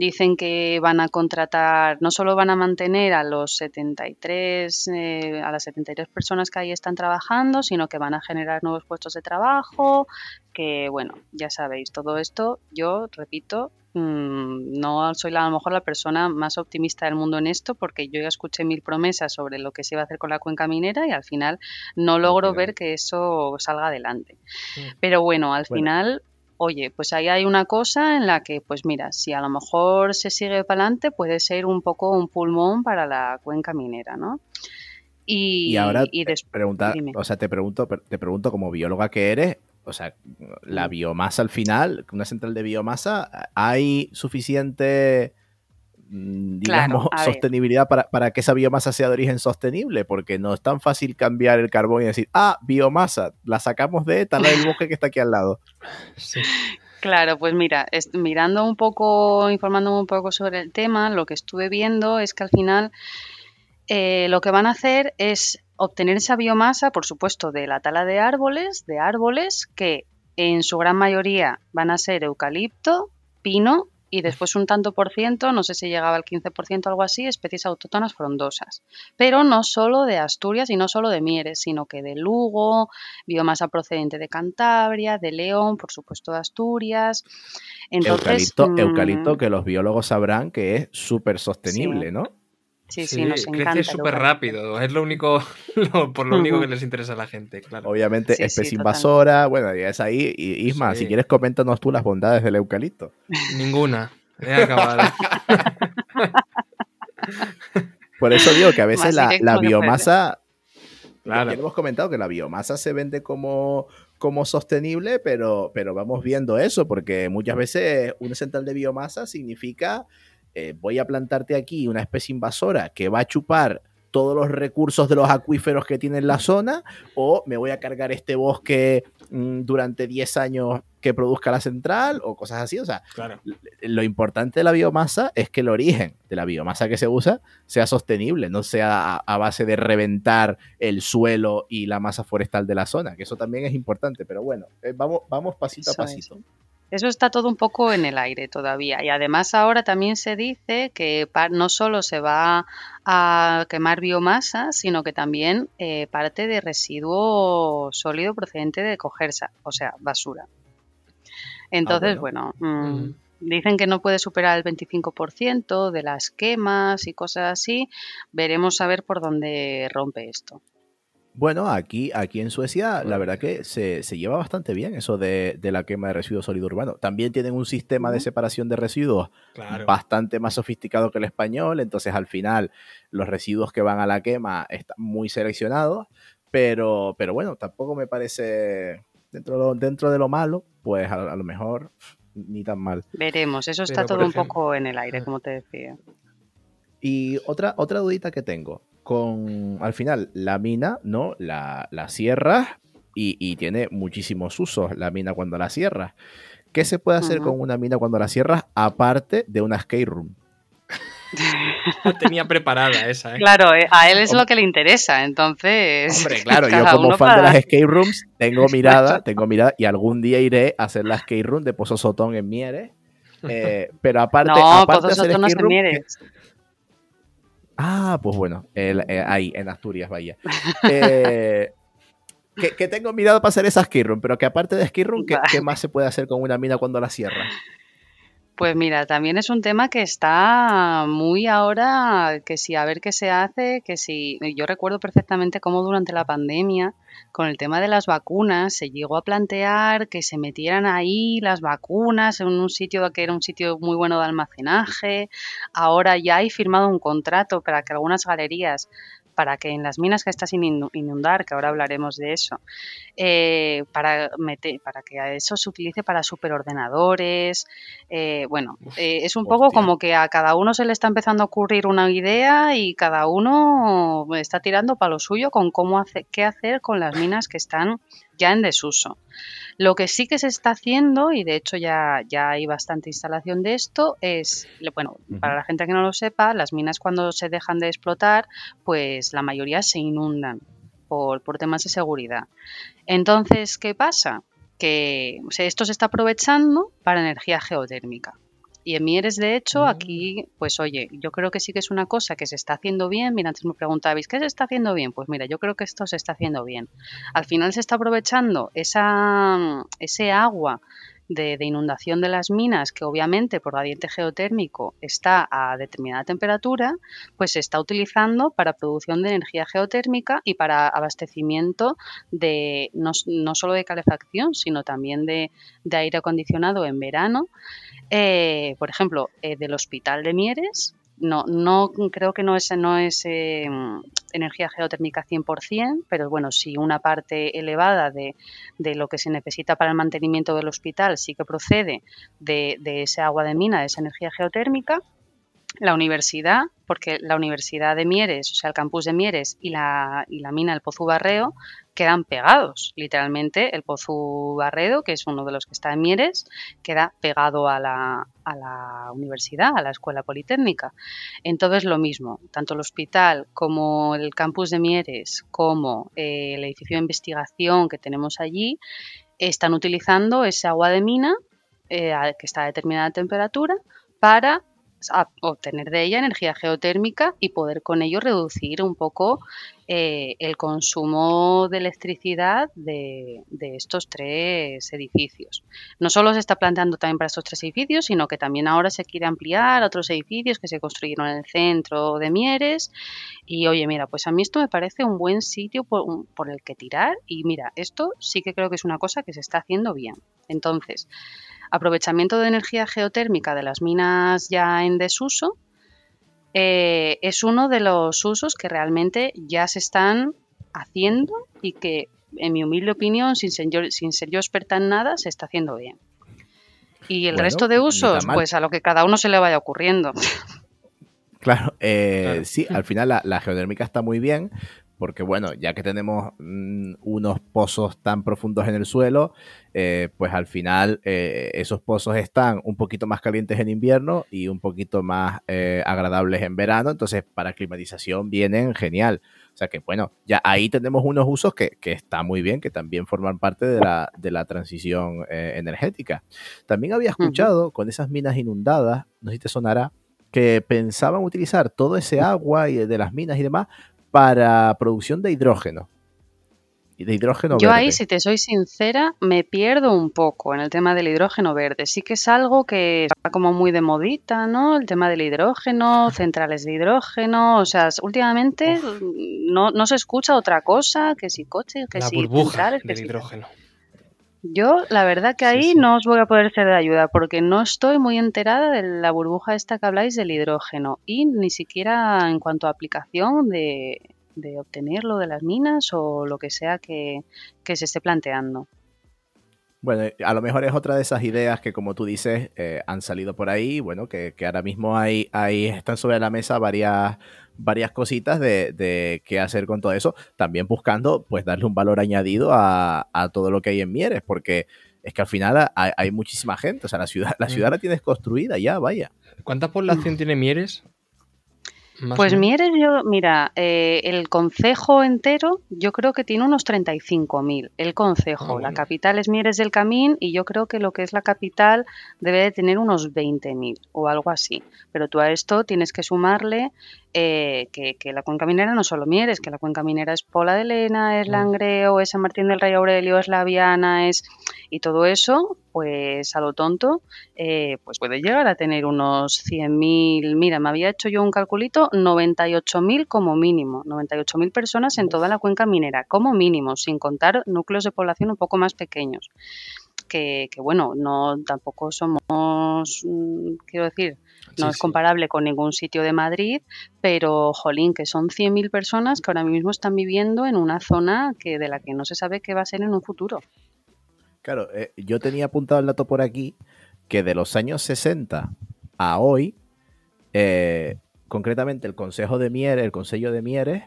Dicen que van a contratar, no solo van a mantener a los 73, eh, a las 73 personas que ahí están trabajando, sino que van a generar nuevos puestos de trabajo, que bueno, ya sabéis, todo esto, yo repito, mm, no soy a lo mejor la persona más optimista del mundo en esto, porque yo ya escuché mil promesas sobre lo que se iba a hacer con la cuenca minera y al final no logro ver que eso salga adelante. Mm. Pero bueno, al final oye, pues ahí hay una cosa en la que, pues mira, si a lo mejor se sigue para adelante, puede ser un poco un pulmón para la cuenca minera, ¿no? Y, ahora, y pregunta, o sea, te pregunto, te pregunto como bióloga que eres, o sea, la biomasa al final, una central de biomasa, ¿hay suficiente Mm, digamos, (laughs) sostenibilidad para, que esa biomasa sea de origen sostenible, porque no es tan fácil cambiar el carbón y decir, ah, biomasa, la sacamos de tal del bosque que está aquí al lado. Claro, pues mira, mirando un poco, informándome un poco sobre el tema, lo que estuve viendo es que al final eh, lo que van a hacer es obtener esa biomasa, por supuesto, de la tala de árboles, de árboles que en su gran mayoría van a ser eucalipto, pino y después un tanto por ciento, no sé si llegaba al 15% algo así, especies autóctonas frondosas. Pero no solo de Asturias y no solo de Mieres, sino que de Lugo, biomasa procedente de Cantabria, de León, por supuesto de Asturias. Entonces, eucalipto, mm, eucalipto que los biólogos sabrán que es súper sostenible, ¿no? Sí, sí, nos encanta. Crece súper rápido, es lo único, (laughs) por lo único que les interesa a la gente, claro. Obviamente, especie invasora, bueno, ya es ahí. Isma, si quieres, coméntanos tú las bondades del eucalipto. Ninguna, he acabado. (laughs) por eso digo que a veces la, biomasa. Claro. hemos comentado que la biomasa se vende como, como sostenible, pero, pero vamos viendo eso, porque muchas veces una central de biomasa significa eh, voy a plantarte aquí una especie invasora que va a chupar todos los recursos de los acuíferos que tiene la zona, o me voy a cargar este bosque mm, durante 10 años que produzca la central, o cosas así. O sea, lo importante de la biomasa es que el origen de la biomasa que se usa sea sostenible, no sea a, base de reventar el suelo y la masa forestal de la zona, que eso también es importante. Pero bueno, eh, vamos, vamos pasito a pasito. Eso está todo un poco en el aire todavía. Y además ahora también se dice que no solo se va a quemar biomasa, sino que también eh, parte de residuo sólido procedente de cogerse, o sea, basura. Entonces, ah, bueno, mm, mm. dicen que no puede superar el 25% de las quemas y cosas así. Veremos a ver por dónde rompe esto. Bueno, aquí, aquí en Suecia, la verdad que se, lleva bastante bien eso de, la quema de residuos sólidos urbanos. También tienen un sistema de separación de residuos bastante más sofisticado que el español, entonces al final los residuos que van a la quema están muy seleccionados, pero, pero bueno, tampoco me parece, dentro, dentro de lo malo, pues a, lo mejor ni tan mal. Veremos, eso está todo un poco en el aire, como te decía. Y otra, otra dudita que tengo con, al final, la mina, ¿no? La, la cierras y, tiene muchísimos usos la mina cuando la cierras. ¿Qué se puede hacer con una mina cuando la cierras aparte de una skate room? tenía preparada esa, ¿eh? Claro, eh, a él es lo que le interesa, entonces. Hombre, claro, yo como fan de las skate rooms tengo (laughs) mirada, tengo mirada y algún día iré a hacer la skate room de Pozo Sotón en Mieres. Eh, pero aparte, no, aparte Pozo Sotón no es Mieres. Ah, pues bueno, eh, ahí, en Asturias, vaya. (laughs) Eh, que, tengo mirado para hacer esa skirroom, pero que aparte de skirroom, ¿qué, ¿qué, más se puede hacer con una mina cuando la cierra? Pues mira, también es un tema que está muy ahora, que si a ver qué se hace, que si yo recuerdo perfectamente cómo durante la pandemia, con el tema de las vacunas, se llegó a plantear que se metieran ahí las vacunas en un sitio que era un sitio muy bueno de almacenaje. Ahora ya hay firmado un contrato para que algunas galerías para que en las minas que está sin inundar, que ahora hablaremos de eso, eh, para, meter, para que eso se utilice para superordenadores. Eh, bueno, eh, es un poco como que a cada uno se le está empezando a ocurrir una idea y cada uno está tirando para lo suyo con cómo hace, qué hacer con las minas que están ya en desuso. Lo que sí que se está haciendo, y de hecho ya, ya hay bastante instalación de esto, es, bueno, para la gente que no lo sepa, las minas cuando se dejan de explotar, pues la mayoría se inundan por, por temas de seguridad. Entonces, ¿qué pasa? Que esto se está aprovechando para energía geotérmica. Y en Mieres, de hecho, mm. aquí, pues oye, yo creo que sí que es una cosa que se está haciendo bien. Mira, antes me preguntabais, ¿qué se está haciendo bien? Pues mira, yo creo que esto se está haciendo bien. Al final se está aprovechando esa, ese agua de, inundación de las minas, que obviamente por gradiente geotérmico está a determinada temperatura, pues se está utilizando para producción de energía geotérmica y para abastecimiento de no, solo de calefacción, sino también de, de aire acondicionado en verano. Eh, por ejemplo, eh, del Hospital de Mieres, no, no creo que no es, no es eh, energía geotérmica 100%, pero bueno, si una parte elevada de, de, lo que se necesita para el mantenimiento del hospital sí que procede de, de ese agua de mina, de esa energía geotérmica, la universidad, porque la Universidad de Mieres, o sea, el campus de Mieres y la, y la mina del Pozo Barreo quedan pegados. Literalmente, el Pozo Barredo, que es uno de los que está en Mieres, queda pegado a la, a la universidad, a la escuela politécnica. Entonces, lo mismo, tanto el hospital como el campus de Mieres, como eh, el edificio de investigación que tenemos allí, están utilizando ese agua de mina eh, que está a determinada temperatura para obtener de ella energía geotérmica y poder con ello reducir un poco eh, el consumo de electricidad de, estos tres edificios. No solo se está planteando también para estos tres edificios, sino que también ahora se quiere ampliar a otros edificios que se construyeron en el centro de Mieres. Y oye, mira, pues a mí esto me parece un buen sitio por, por el que tirar. Y mira, esto sí que creo que es una cosa que se está haciendo bien. Entonces, aprovechamiento de energía geotérmica de las minas ya en desuso eh, es uno de los usos que realmente ya se están haciendo y que, en mi humilde opinión, sin ser yo, sin ser yo experta en nada, se está haciendo bien. Y el resto de usos, pues a lo que cada uno se le vaya ocurriendo. Claro, eh, sí, al final la, la, geotérmica está muy bien, porque bueno, ya que tenemos mm, unos pozos tan profundos en el suelo, eh, pues al final eh, esos pozos están un poquito más calientes en invierno y un poquito más eh, agradables en verano, entonces para climatización vienen genial. O sea que bueno, ya ahí tenemos unos usos que, que está muy bien, que también forman parte de la, de la transición energética. También había escuchado con esas minas inundadas, no sé si te sonará, que pensaban utilizar todo ese agua y de las minas y demás para producción de hidrógeno. Y de hidrógeno Yo ahí, si te soy sincera, me pierdo un poco en el tema del hidrógeno verde. Sí que es algo que está como muy de modita, ¿no? El tema del hidrógeno, centrales de hidrógeno. O sea, últimamente no, no, se escucha otra cosa que si coches, que si centrales. Del hidrógeno. Yo, la verdad que ahí no os voy a poder ser de ayuda porque no estoy muy enterada de la burbuja esta que habláis del hidrógeno y ni siquiera en cuanto a aplicación de, obtenerlo de las minas o lo que sea que, se esté planteando. Bueno, a lo mejor es otra de esas ideas que, como tú dices, eh, han salido por ahí, bueno, que, que ahora mismo hay, hay, están sobre la mesa varias varias cositas de, qué hacer con todo eso, también buscando pues darle un valor añadido a, todo lo que hay en Mieres, porque es que al final hay, muchísima gente, o sea, la ciudad, la ciudad la tienes construida ya, vaya. ¿Cuánta población tiene Mieres? Pues Mieres, yo, mira, eh, el concejo entero yo creo que tiene unos 35.000. El concejo, ah, la capital es Mieres del Camín y yo creo que lo que es la capital debe de tener unos 20.000 o algo así. Pero tú a esto tienes que sumarle eh, que, la cuenca minera no solo Mieres, que la cuenca minera es Pola de Lena, es. Langreo, es San Martín del Rey Aurelio, es La Viana, es... Y todo eso, pues a lo tonto, eh, pues puede llegar a tener unos 100.000, mira, me había hecho yo un calculito, 98.000 como mínimo, 98.000 personas en toda la cuenca minera, como mínimo, sin contar núcleos de población un poco más pequeños. Que, que bueno, no tampoco somos, mm, quiero decir, no es comparable con ningún sitio de Madrid, pero jolín, que son 100.000 personas que ahora mismo están viviendo en una zona que de la que no se sabe qué va a ser en un futuro. Claro, eh, yo tenía apuntado el dato por aquí que de los años 60 a hoy, eh, concretamente el Consejo de Mieres, el Consejo de Mieres,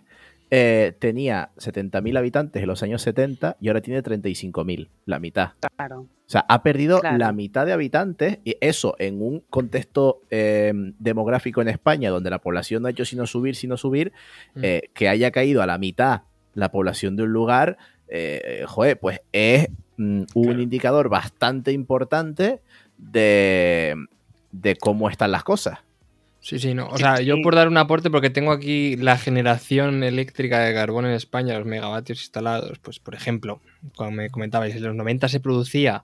eh, tenía 70.000 habitantes en los años 70 y ahora tiene 35.000, la mitad. Claro. O sea, ha perdido la mitad de habitantes y eso en un contexto em, demográfico en España donde la población no ha hecho sino subir, sino subir, mm. eh, que haya caído a la mitad la población de un lugar, eh, joder, pues es mm, un indicador bastante importante de, de cómo están las cosas. Sí, sí, no. O sea, yo por dar un aporte, porque tengo aquí la generación eléctrica de carbón en España, los megavatios instalados. Pues, por ejemplo, como me comentabais, en los 90 se producía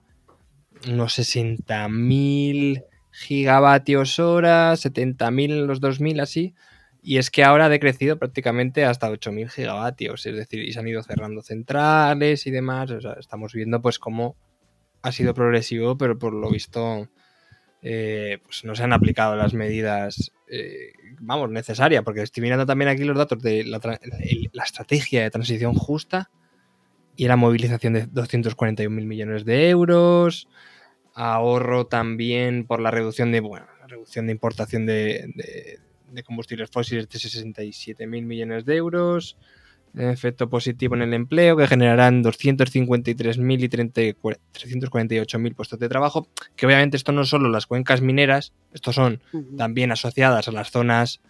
unos 60.000 gigavatios hora, 70.000 en los 2000, así. Y es que ahora ha decrecido prácticamente hasta 8.000 gigavatios. Es decir, y se han ido cerrando centrales y demás. O sea, estamos viendo, pues, cómo ha sido progresivo, pero por lo visto eh, pues no se han aplicado las medidas, eh, vamos, necesarias, porque estoy mirando también aquí los datos de la, estrategia de transición justa y la movilización de 241 mil millones de euros, ahorro también por la reducción de, bueno, la reducción de importación de, de combustibles fósiles de 67 mil millones de euros, efecto positivo en el empleo que generarán 253.000 y 348.000 puestos de trabajo, que obviamente esto no solo las cuencas mineras, estos son también asociadas a las zonas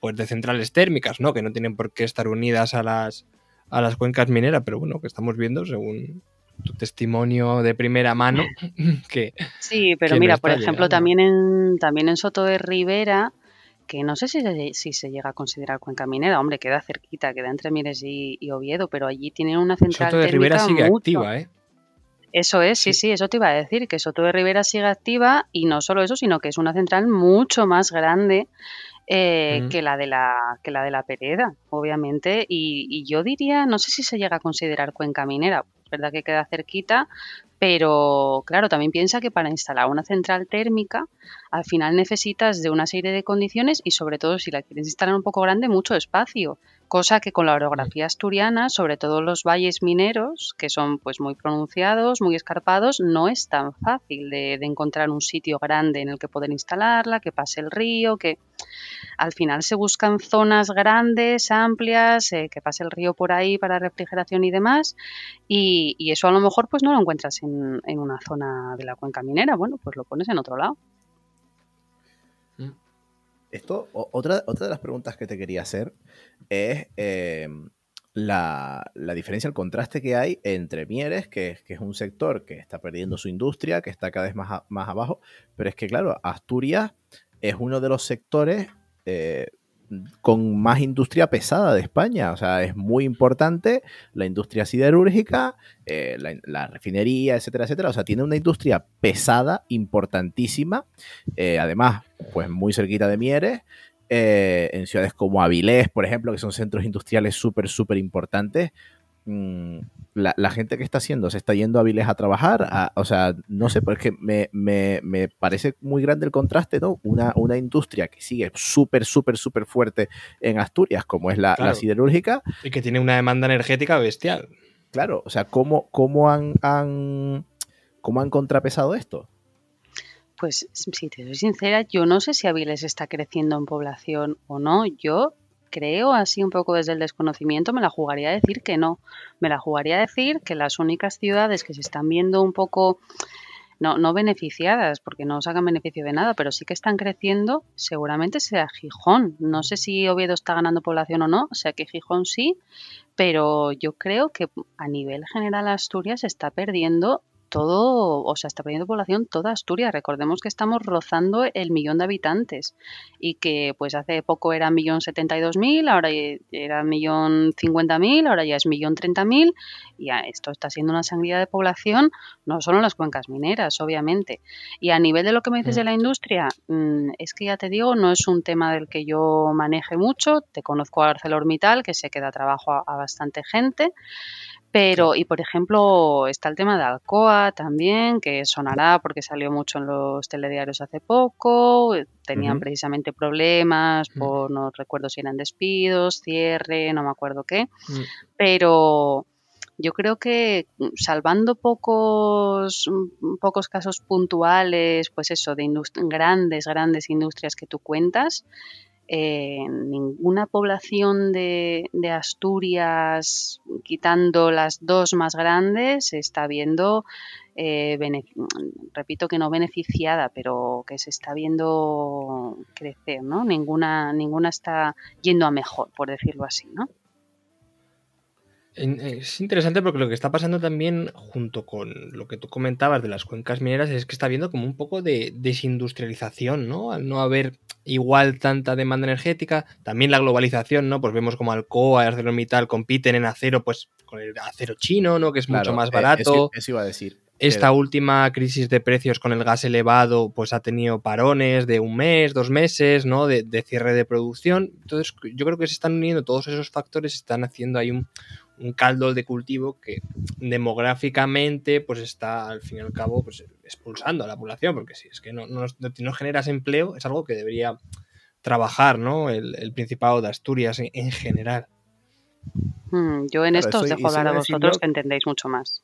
pues, de centrales térmicas, ¿no? que no tienen por qué estar unidas a las, a las cuencas mineras, pero bueno, que estamos viendo según tu testimonio de primera mano que sí pero mira por ejemplo también en también en Soto de Rivera que no sé si se, si se llega a considerar cuenca minera. Hombre, queda cerquita, queda entre Mieres y, Oviedo, pero allí tienen una central Soto de Rivera sigue activa, ¿eh? Eso es, sí, sí, eso te iba a decir, que Soto de Rivera sigue activa y no solo eso, sino que es una central mucho más grande eh, que, la de la, que la de la Pereda, obviamente. Y, y, yo diría, no sé si se llega a considerar cuenca minera, verdad que queda cerquita, pero claro, también piensa que para instalar una central térmica, al final necesitas de una serie de condiciones y sobre todo si la quieres instalar un poco grande, mucho espacio cosa que con la orografía asturiana, sobre todo los valles mineros, que son pues muy pronunciados, muy escarpados, no es tan fácil de, encontrar un sitio grande en el que poder instalarla, que pase el río, que al final se buscan zonas grandes, amplias, eh, que pase el río por ahí para refrigeración y demás, y, eso a lo mejor pues no lo encuentras en, en una zona de la cuenca minera, bueno, pues lo pones en otro lado. Esto, otra, otra de las preguntas que te quería hacer es em, la, diferencia, el contraste que hay entre Mieres, que, que, es un sector que está perdiendo su industria, que está cada vez más, más abajo, pero es que, claro, Asturias es uno de los sectores eh, con más industria pesada de España. O sea, es muy importante la industria siderúrgica, eh, la, refinería, etcétera, etcétera. O sea, tiene una industria pesada, importantísima. Eh, además, pues muy cerquita de Mieres. Eh, en ciudades como Avilés, por ejemplo, que son centros industriales súper, súper importantes. Mm, la, gente que está haciendo se está yendo a Avilés a trabajar, o sea, no sé, porque me, me, me, parece muy grande el contraste, ¿no? Una, una industria que sigue súper, súper, súper fuerte en Asturias, como es la, siderúrgica. Y que tiene una demanda energética bestial. Claro, o sea, ¿cómo, cómo, han, han, ¿cómo han contrapesado esto? Pues si te soy sincera, yo no sé si Avilés está creciendo en población o no. Yo creo, así un poco desde el desconocimiento, me la jugaría a decir que no. Me la jugaría a decir que las únicas ciudades que se están viendo un poco no, no beneficiadas, porque no sacan beneficio de nada, pero sí que están creciendo, seguramente sea Gijón. No sé si Oviedo está ganando población o no, o sea que Gijón sí, pero yo creo que a nivel general Asturias está perdiendo todo, o sea, está perdiendo población toda Asturias. Recordemos que estamos rozando el millón de habitantes y que pues hace poco era millón setenta y dos mil, ahora era millón cincuenta mil, ahora ya es millón treinta mil y esto está siendo una sangría de población, no solo en las cuencas mineras, obviamente. Y a nivel de lo que me dices de mm. la industria, mm, es que ya te digo, no es un tema del que yo maneje mucho. Te conozco a ArcelorMittal, que se queda trabajo a bastante gente. Pero, y por ejemplo, está el tema de Alcoa también, que sonará porque salió mucho en los telediarios hace poco. Tenían precisamente problemas mm. por, no recuerdo si eran despidos, cierre, no me acuerdo qué. Mm. Pero yo creo que mm, salvando pocos, pocos casos puntuales, pues eso, de grandes, grandes industrias que tú cuentas, en ninguna población de, Asturias, quitando las dos más grandes, se está viendo, eh, repito que no beneficiada, pero que se está viendo crecer, ¿no? Ninguna, ninguna está yendo a mejor, por decirlo así, ¿no? Es interesante porque lo que está pasando también, junto con lo que tú comentabas de las cuencas mineras, es que está habiendo como un poco de desindustrialización, ¿no? Al no haber igual tanta demanda energética, también la globalización, ¿no? Pues vemos como Alcoa y ArcelorMittal compiten en acero, pues con el acero chino, ¿no? Que es mucho más eh, barato. eso, iba a decir. Esta última crisis de precios con el gas elevado, pues ha tenido parones de un mes, dos meses, ¿no? De, de cierre de producción. Entonces, yo creo que se están uniendo todos esos factores, están haciendo ahí un, un caldo de cultivo que demográficamente pues está al fin y al cabo pues, expulsando a la población, porque si es que no, no, generas empleo es algo que debería trabajar ¿no? el, Principado de Asturias en, general. Hmm, yo en esto os dejo hablar a vosotros que entendéis mucho más.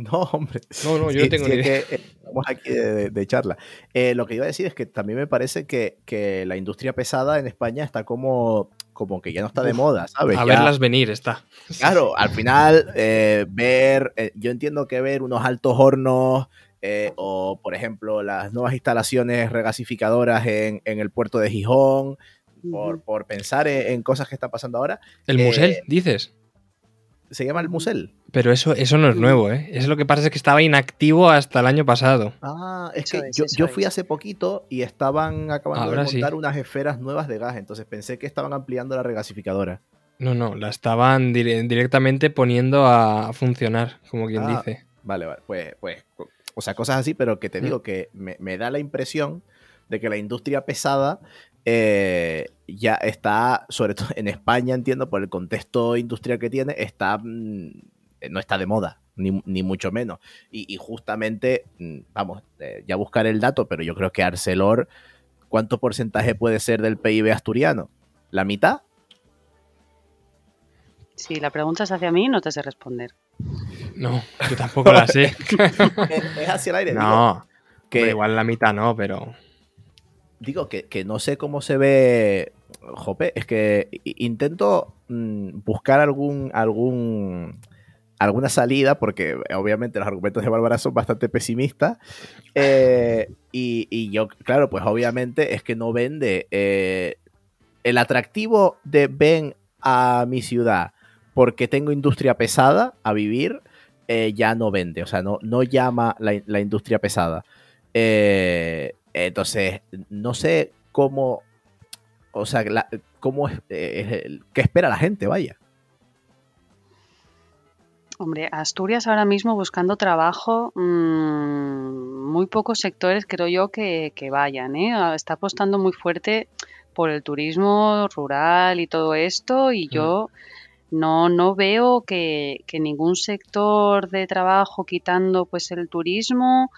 (laughs) No, hombre. No, no, yo no tengo ni idea. Eh, vamos aquí de, charla. Eh, lo que iba a decir es que también me parece que, que, la industria pesada en España está como como que ya no está de moda, ¿sabes? A verlas venir está. Claro, al final, eh, ver, yo entiendo que ver unos altos hornos o, por ejemplo, las nuevas instalaciones regasificadoras en, el puerto de Gijón, por, pensar en, cosas que están pasando ahora. ¿El museo, dices? Se llama el Musel. Pero eso, eso no es nuevo, ¿eh? Es lo que pasa es que estaba inactivo hasta el año pasado. Ah, es que yo, fui hace poquito y estaban acabando de montar unas esferas nuevas de gas, entonces pensé que estaban ampliando la regasificadora. No, no, la estaban directamente poniendo a funcionar, como quien ah, dice. Vale, vale, pues, pues, o sea, cosas así, pero que te mm. digo que me, me da la impresión de que la industria pesada eh, ya está, sobre todo en España, entiendo, por el contexto industrial que tiene, está, mm, no está de moda, ni, mucho menos. Y, justamente, mm, vamos, eh, ya buscar el dato, pero yo creo que Arcelor, ¿cuánto porcentaje puede ser del PIB asturiano? ¿La mitad? Si la pregunta es hacia mí, no te sé responder. No, yo tampoco la sé. (laughs) es, hacia el aire. No, que igual la mitad no, pero digo que, no sé cómo se ve. Jope, es que intento mm, buscar algún, algún, alguna salida, porque obviamente los argumentos de Bárbara son bastante pesimistas. Eh, y, yo, claro, pues obviamente es que no vende. Eh, el atractivo de ven a mi ciudad porque tengo industria pesada a vivir, eh, ya no vende. O sea, no, no llama la, la industria pesada. Eh, entonces, no sé cómo, o sea, cómo es, eh, qué espera la gente, vaya. Hombre, Asturias ahora mismo buscando trabajo, mm, muy pocos sectores creo yo que, vayan. ¿eh? Ah, está apostando muy fuerte por el turismo rural y todo esto y yo no, no veo que, que, ningún sector de trabajo quitando pues el turismo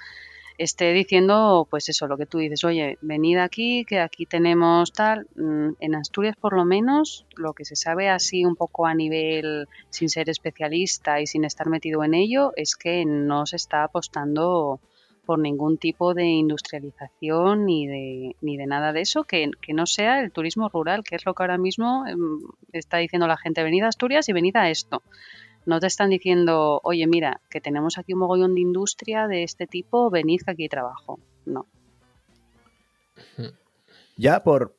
esté diciendo, pues eso, lo que tú dices, oye, venid aquí, que aquí tenemos tal. Mm, en Asturias, por lo menos, lo que se sabe así un poco a nivel, sin ser especialista y sin estar metido en ello, es que no se está apostando por ningún tipo de industrialización ni de, ni de nada de eso que, que, no sea el turismo rural, que es lo que ahora mismo em, está diciendo la gente, venid a Asturias y venid a esto. No te están diciendo, oye, mira, que tenemos aquí un mogollón de industria de este tipo, venid que aquí trabajo. No. Ya por,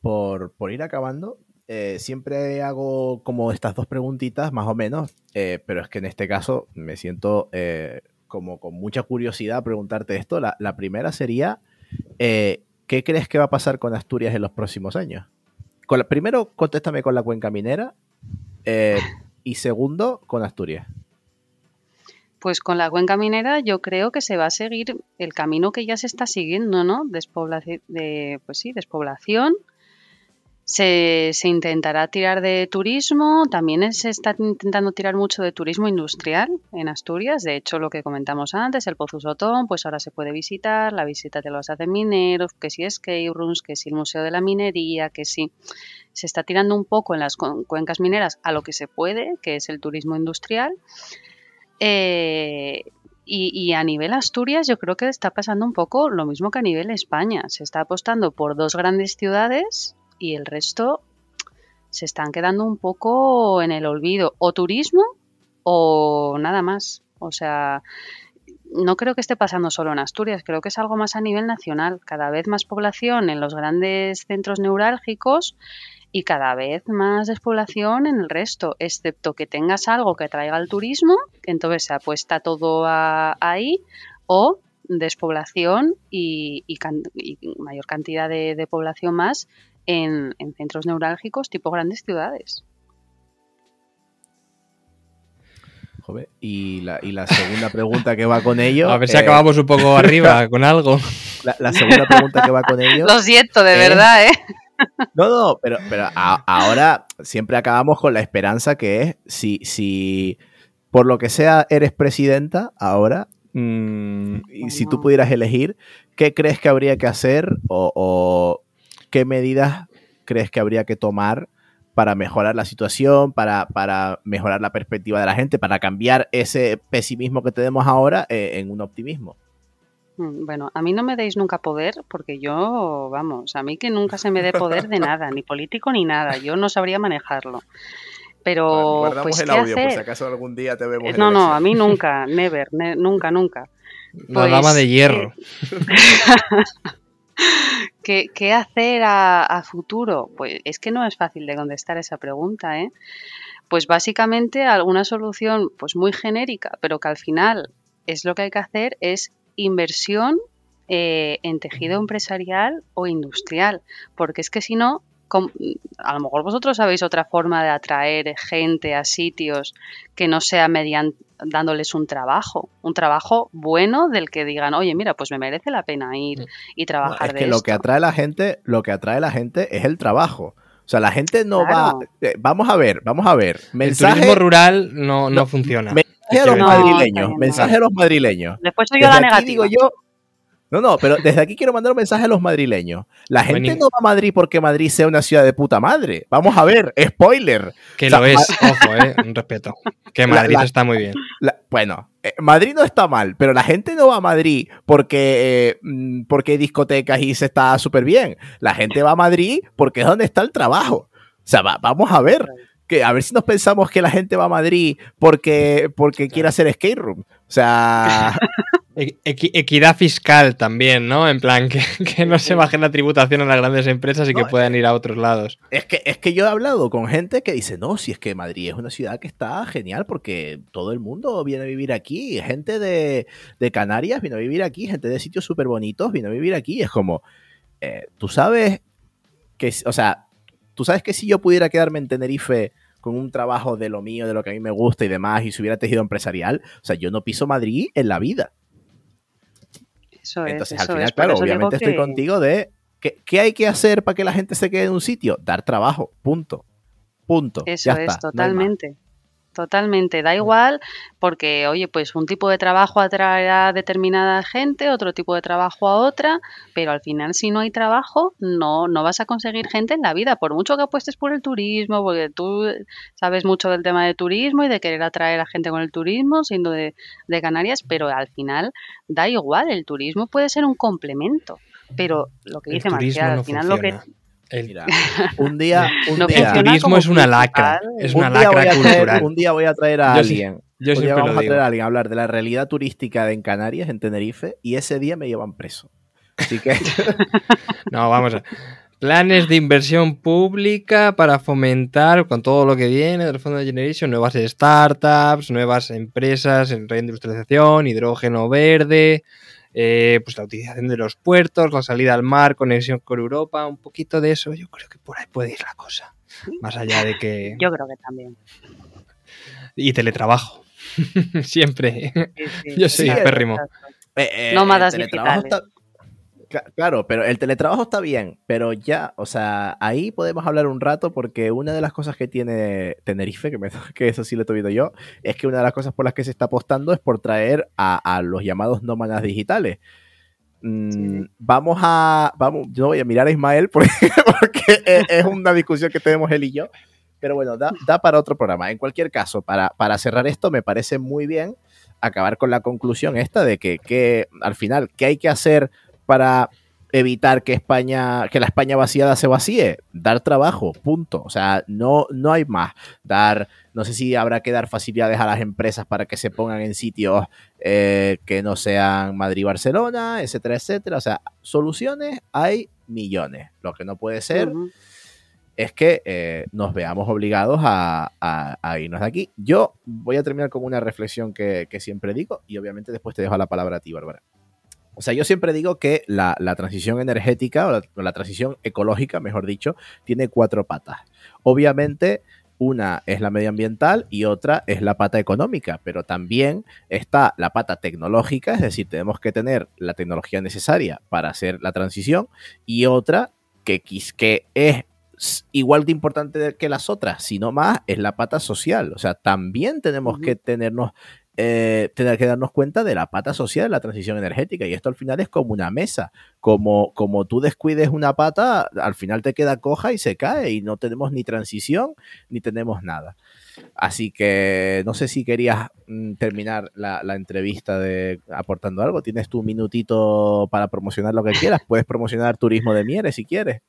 ir acabando, eh, siempre hago como estas dos preguntitas, más o menos, eh, pero es que en este caso me siento eh, como con mucha curiosidad preguntarte esto. La, la primera sería, ¿qué crees que va a pasar con Asturias en los próximos años? Con primero, contéstame con la cuenca minera y segundo con Asturias? Pues con la cuenca minera yo creo que se va a seguir el camino que ya se está siguiendo, ¿no? Despoblación, de, pues sí, despoblación. Se, intentará tirar de turismo, también se está intentando tirar mucho de turismo industrial en Asturias. De hecho, lo que comentamos antes, el Pozo Sotón, pues ahora se puede visitar, la visita te lo hacen mineros, que si escape rooms, que si el Museo de la Minería, que si se está tirando un poco en las cuencas mineras a lo que se puede, que es el turismo industrial. Eh, y, a nivel Asturias yo creo que está pasando un poco lo mismo que a nivel España. Se está apostando por dos grandes ciudades y el resto se están quedando un poco en el olvido. O turismo o nada más. O sea, no creo que esté pasando solo en Asturias, creo que es algo más a nivel nacional. Cada vez más población en los grandes centros neurálgicos y cada vez más despoblación en el resto, excepto que tengas algo que traiga el turismo, entonces se apuesta todo ahí, o despoblación y, mayor cantidad de, población más en, centros neurálgicos tipo grandes ciudades. y, la, segunda pregunta que va con ello. (laughs) A ver si acabamos un poco arriba (laughs) con algo. La, segunda pregunta que va con (laughs) ello. Lo siento, de verdad, ¿eh? No, no, pero, pero ahora siempre acabamos con la esperanza que es, si, si por lo que sea eres presidenta ahora, mm, y si tú pudieras elegir, ¿qué crees que habría que hacer o, qué medidas crees que habría que tomar para mejorar la situación, para, para, mejorar la perspectiva de la gente, para cambiar ese pesimismo que tenemos ahora eh, en un optimismo? Mm, bueno, a mí no me deis nunca poder porque yo, vamos, a mí que nunca se me dé poder de nada, ni político ni nada, yo no sabría manejarlo. Pero, pues, el audio, por si acaso algún día te vemos. No, no, a mí nunca, never, nunca, nunca. La dama de pues, hierro. (laughs) ¿Qué, hacer a, futuro? Pues es que no es fácil de contestar esa pregunta, ¿eh? Pues básicamente alguna solución pues muy genérica, pero que al final es lo que hay que hacer es inversión eh, en tejido empresarial o industrial, porque es que si no, a lo mejor vosotros sabéis otra forma de atraer gente a sitios que no sea mediante dándoles un trabajo, un trabajo bueno del que digan, oye, mira, pues me merece la pena ir mm. y trabajar es que lo que atrae la gente, lo que atrae a la gente es el trabajo. O sea, la gente no va. Eh, vamos a ver, vamos a ver. Mensaje, el turismo rural no, no, funciona. Mensaje a los madrileños. mensaje a los madrileños. Después soy yo la negativa. Digo yo, no, no, pero desde aquí quiero mandar un mensaje a los madrileños. La gente no va a Madrid porque Madrid sea una ciudad de puta madre. Vamos a ver, spoiler. Que lo es, ojo, eh, un respeto. Que Madrid está muy bien. bueno, eh, Madrid no está mal, pero la gente no va a Madrid porque, eh, mm, porque hay discotecas y se está súper bien. La gente va a Madrid porque es donde está el trabajo. O sea, vamos a ver. Que, a ver si nos pensamos que la gente va a Madrid porque, porque quiere hacer skate room. O sea, (laughs) equidad fiscal también, ¿no? En plan, (laughs) que, no se baje la tributación a las grandes empresas y que puedan ir a otros lados. Es que, es que yo he hablado con gente que dice, no, si es que Madrid es una ciudad que está genial porque todo el mundo viene a vivir aquí. Gente de, Canarias viene a vivir aquí, gente de sitios súper bonitos viene a vivir aquí. Es como, eh, tú sabes que, o sea, tú sabes que si yo pudiera quedarme en Tenerife con un trabajo de lo mío, de lo que a mí me gusta y demás, y si hubiera tejido empresarial, o sea, yo no piso Madrid en la vida. Entonces, al final, claro, obviamente estoy contigo de ¿qué, hay que hacer para que la gente se quede en un sitio? Dar trabajo, punto. Punto. Eso es, totalmente. Totalmente, da igual porque, oye, pues un tipo de trabajo atraerá a determinada gente, otro tipo de trabajo a otra, pero al final si no hay trabajo no, no vas a conseguir gente en la vida, por mucho que apuestes por el turismo, porque tú sabes mucho del tema de turismo y de querer atraer a gente con el turismo, siendo de, de Canarias, pero al final da igual, el turismo puede ser un complemento, pero lo que dice Marcial, al final lo que (laughs) un día, un el turismo es una lacra, es una lacra cultural. un día voy a traer a alguien. Yo un día vamos a traer a alguien a hablar de la realidad turística en Canarias, en Tenerife, y ese día me llevan preso. Así que. (laughs) no, vamos a. Planes de inversión pública para fomentar con todo lo que viene del Fondo de Generation, nuevas startups, nuevas empresas en reindustrialización, hidrógeno verde, eh, pues la utilización de los puertos, la salida al mar, conexión con Europa, un poquito de eso, yo creo que por ahí puede ir la cosa. Más allá de que... (laughs) Yo creo que también. Y teletrabajo. (laughs) Siempre. Yo soy sí, férrimo. Eh, eh, Nómadas digitales. Claro, pero el teletrabajo está bien, pero ya, o sea, ahí podemos hablar un rato porque una de las cosas que tiene Tenerife, que, me, (laughs) que eso sí lo he visto yo, es que una de las cosas por las que se está apostando es por traer a, los llamados nómadas digitales. Mm, vamos a, vamos, yo voy a mirar a Ismael (laughs) porque, es, una discusión que tenemos él y yo, pero bueno, da, para otro programa. En cualquier caso, para, para cerrar esto, me parece muy bien acabar con la conclusión esta de que, que al final, ¿qué hay que hacer? Para evitar que España, que la España vaciada se vacíe, dar trabajo, punto. O sea, no, no hay más. Dar, no sé si habrá que dar facilidades a las empresas para que se pongan en sitios eh, que no sean Madrid-Barcelona, etcétera, etcétera. O sea, soluciones hay millones. Lo que no puede ser es que eh, nos veamos obligados a, irnos de aquí. Yo voy a terminar con una reflexión que, que siempre digo y obviamente después te dejo la palabra a ti, Bárbara. O sea, yo siempre digo que la, transición energética o la, transición ecológica, mejor dicho, tiene cuatro patas. Obviamente, una es la medioambiental y otra es la pata económica, pero también está la pata tecnológica, es decir, tenemos que tener la tecnología necesaria para hacer la transición y otra que, que es igual de importante que las otras, sino más, es la pata social. O sea, también tenemos que tenernos eh, tener que darnos cuenta de la pata social de la transición energética. Y esto al final es como una mesa. Como, como tú descuides una pata, al final te queda coja y se cae y no tenemos ni transición ni tenemos nada. Así que no sé si querías mm, terminar la, entrevista de aportando algo. Tienes tu minutito para promocionar lo que quieras. Puedes promocionar turismo de Mieres si quieres.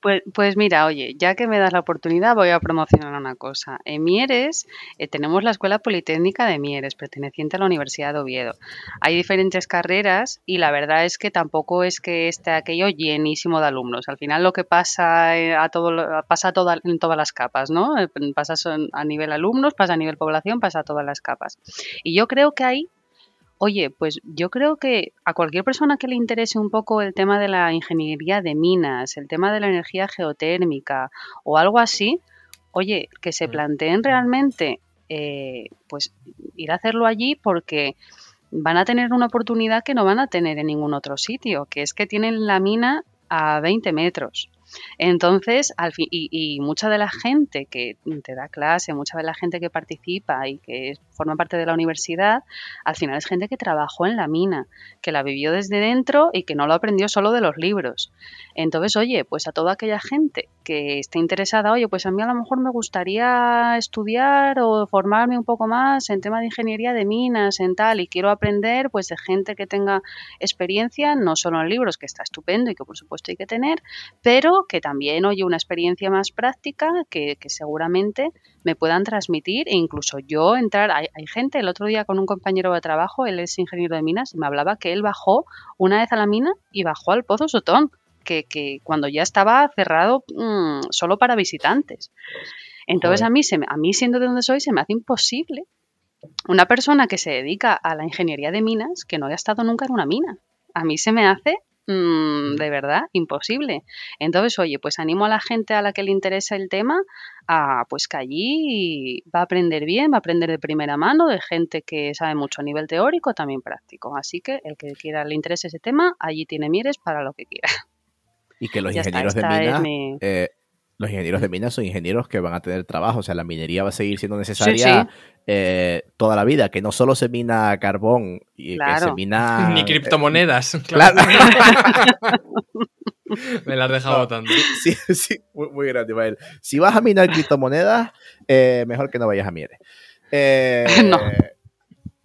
Pues, pues, mira, oye, ya que me das la oportunidad, voy a promocionar una cosa. En Mieres eh, tenemos la Escuela Politécnica de Mieres, perteneciente a la Universidad de Oviedo. Hay diferentes carreras y la verdad es que tampoco es que esté aquello llenísimo de alumnos. Al final lo que pasa eh, a todo, pasa en todas las capas, ¿no? Eh, pasa a nivel alumnos, pasa a nivel población, pasa a todas las capas. Y yo creo que hay Oye, pues yo creo que a cualquier persona que le interese un poco el tema de la ingeniería de minas, el tema de la energía geotérmica o algo así, oye, que se planteen realmente eh, pues ir a hacerlo allí porque van a tener una oportunidad que no van a tener en ningún otro sitio, que es que tienen la mina a 20 metros. Entonces, al fin, y, mucha de la gente que te da clase, mucha de la gente que participa y que forma parte de la universidad, al final es gente que trabajó en la mina, que la vivió desde dentro y que no lo aprendió solo de los libros. Entonces, oye, pues a toda aquella gente que esté interesada, oye, pues a mí a lo mejor me gustaría estudiar o formarme un poco más en tema de ingeniería de minas, en tal, y quiero aprender pues de gente que tenga experiencia, no solo en libros, que está estupendo y que por supuesto hay que tener, pero que también oye una experiencia más práctica que, seguramente me puedan transmitir e incluso yo entrar. Hay, gente, el otro día con un compañero de trabajo, él es ingeniero de minas, y me hablaba que él bajó una vez a la mina y bajó al Pozo Sotón, que, que cuando ya estaba cerrado mm, solo para visitantes. Entonces a mí, se a mí siendo de donde soy se me hace imposible una persona que se dedica a la ingeniería de minas que no haya estado nunca en una mina. A mí se me hace Mm, de verdad, imposible. Entonces, oye, pues animo a la gente a la que le interesa el tema a pues que allí va a aprender bien, va a aprender de primera mano de gente que sabe mucho a nivel teórico, también práctico. Así que el que quiera le interese ese tema, allí tiene Mieres para lo que quiera. Y que los ingenieros de minas eh, los ingenieros de minas son ingenieros que van a tener trabajo, o sea, la minería va a seguir siendo necesaria eh, toda la vida, que no solo se mina carbón, y que se mina... (laughs) Ni criptomonedas. (laughs) Claro. (laughs) Me la has dejado tanto. Sí, sí, muy, grande, Ismael. Si vas a minar criptomonedas, eh, mejor que no vayas a Mieres. Eh, no.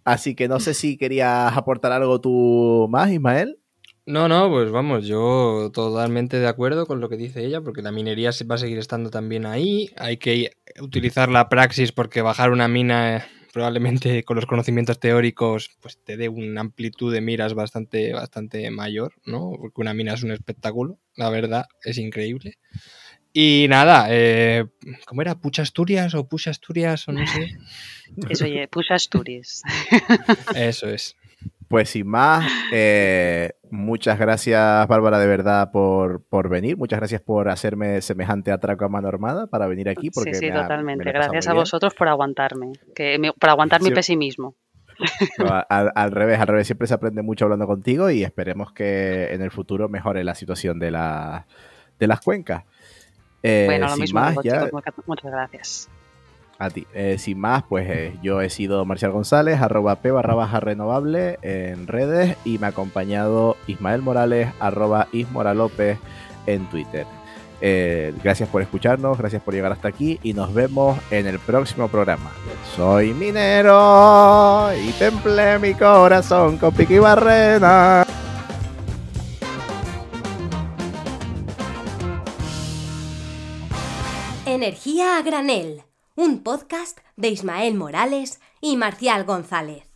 Así que no sé si querías aportar algo tú más, Ismael. No, no, pues vamos, yo totalmente de acuerdo con lo que dice ella, porque la minería va a seguir estando también ahí. Hay que utilizar la praxis porque bajar una mina, eh, probablemente (laughs) con los conocimientos teóricos, pues te dé una amplitud de miras bastante, bastante mayor, ¿no? Porque una mina es un espectáculo, la verdad, es increíble. Y nada, eh, ¿cómo era? ¿Pucha Asturias o Pucha Asturias o no sé? (laughs) Eso, oye, Pucha Asturias. Eso es. Pues sin más, eh, muchas gracias Bárbara de verdad por, por, venir, muchas gracias por hacerme semejante atraco a mano armada para venir aquí. Porque sí, sí, totalmente. gracias a vosotros por aguantarme, que por aguantar mi pesimismo. al, revés, al revés, siempre se aprende mucho hablando contigo y esperemos que en el futuro mejore la situación de, la, de las cuencas. Eh, bueno, lo mismo, muchas gracias. Eh, sin más, pues eh, yo he sido Marcial González, arroba p barra baja renovable en redes y me ha acompañado Ismael Morales, arroba ismoralópez en Twitter. Eh, gracias por escucharnos, gracias por llegar hasta aquí y nos vemos en el próximo programa. Soy minero y templé mi corazón con piqui barrena. Energía a granel un podcast de Ismael Morales y Marcial González.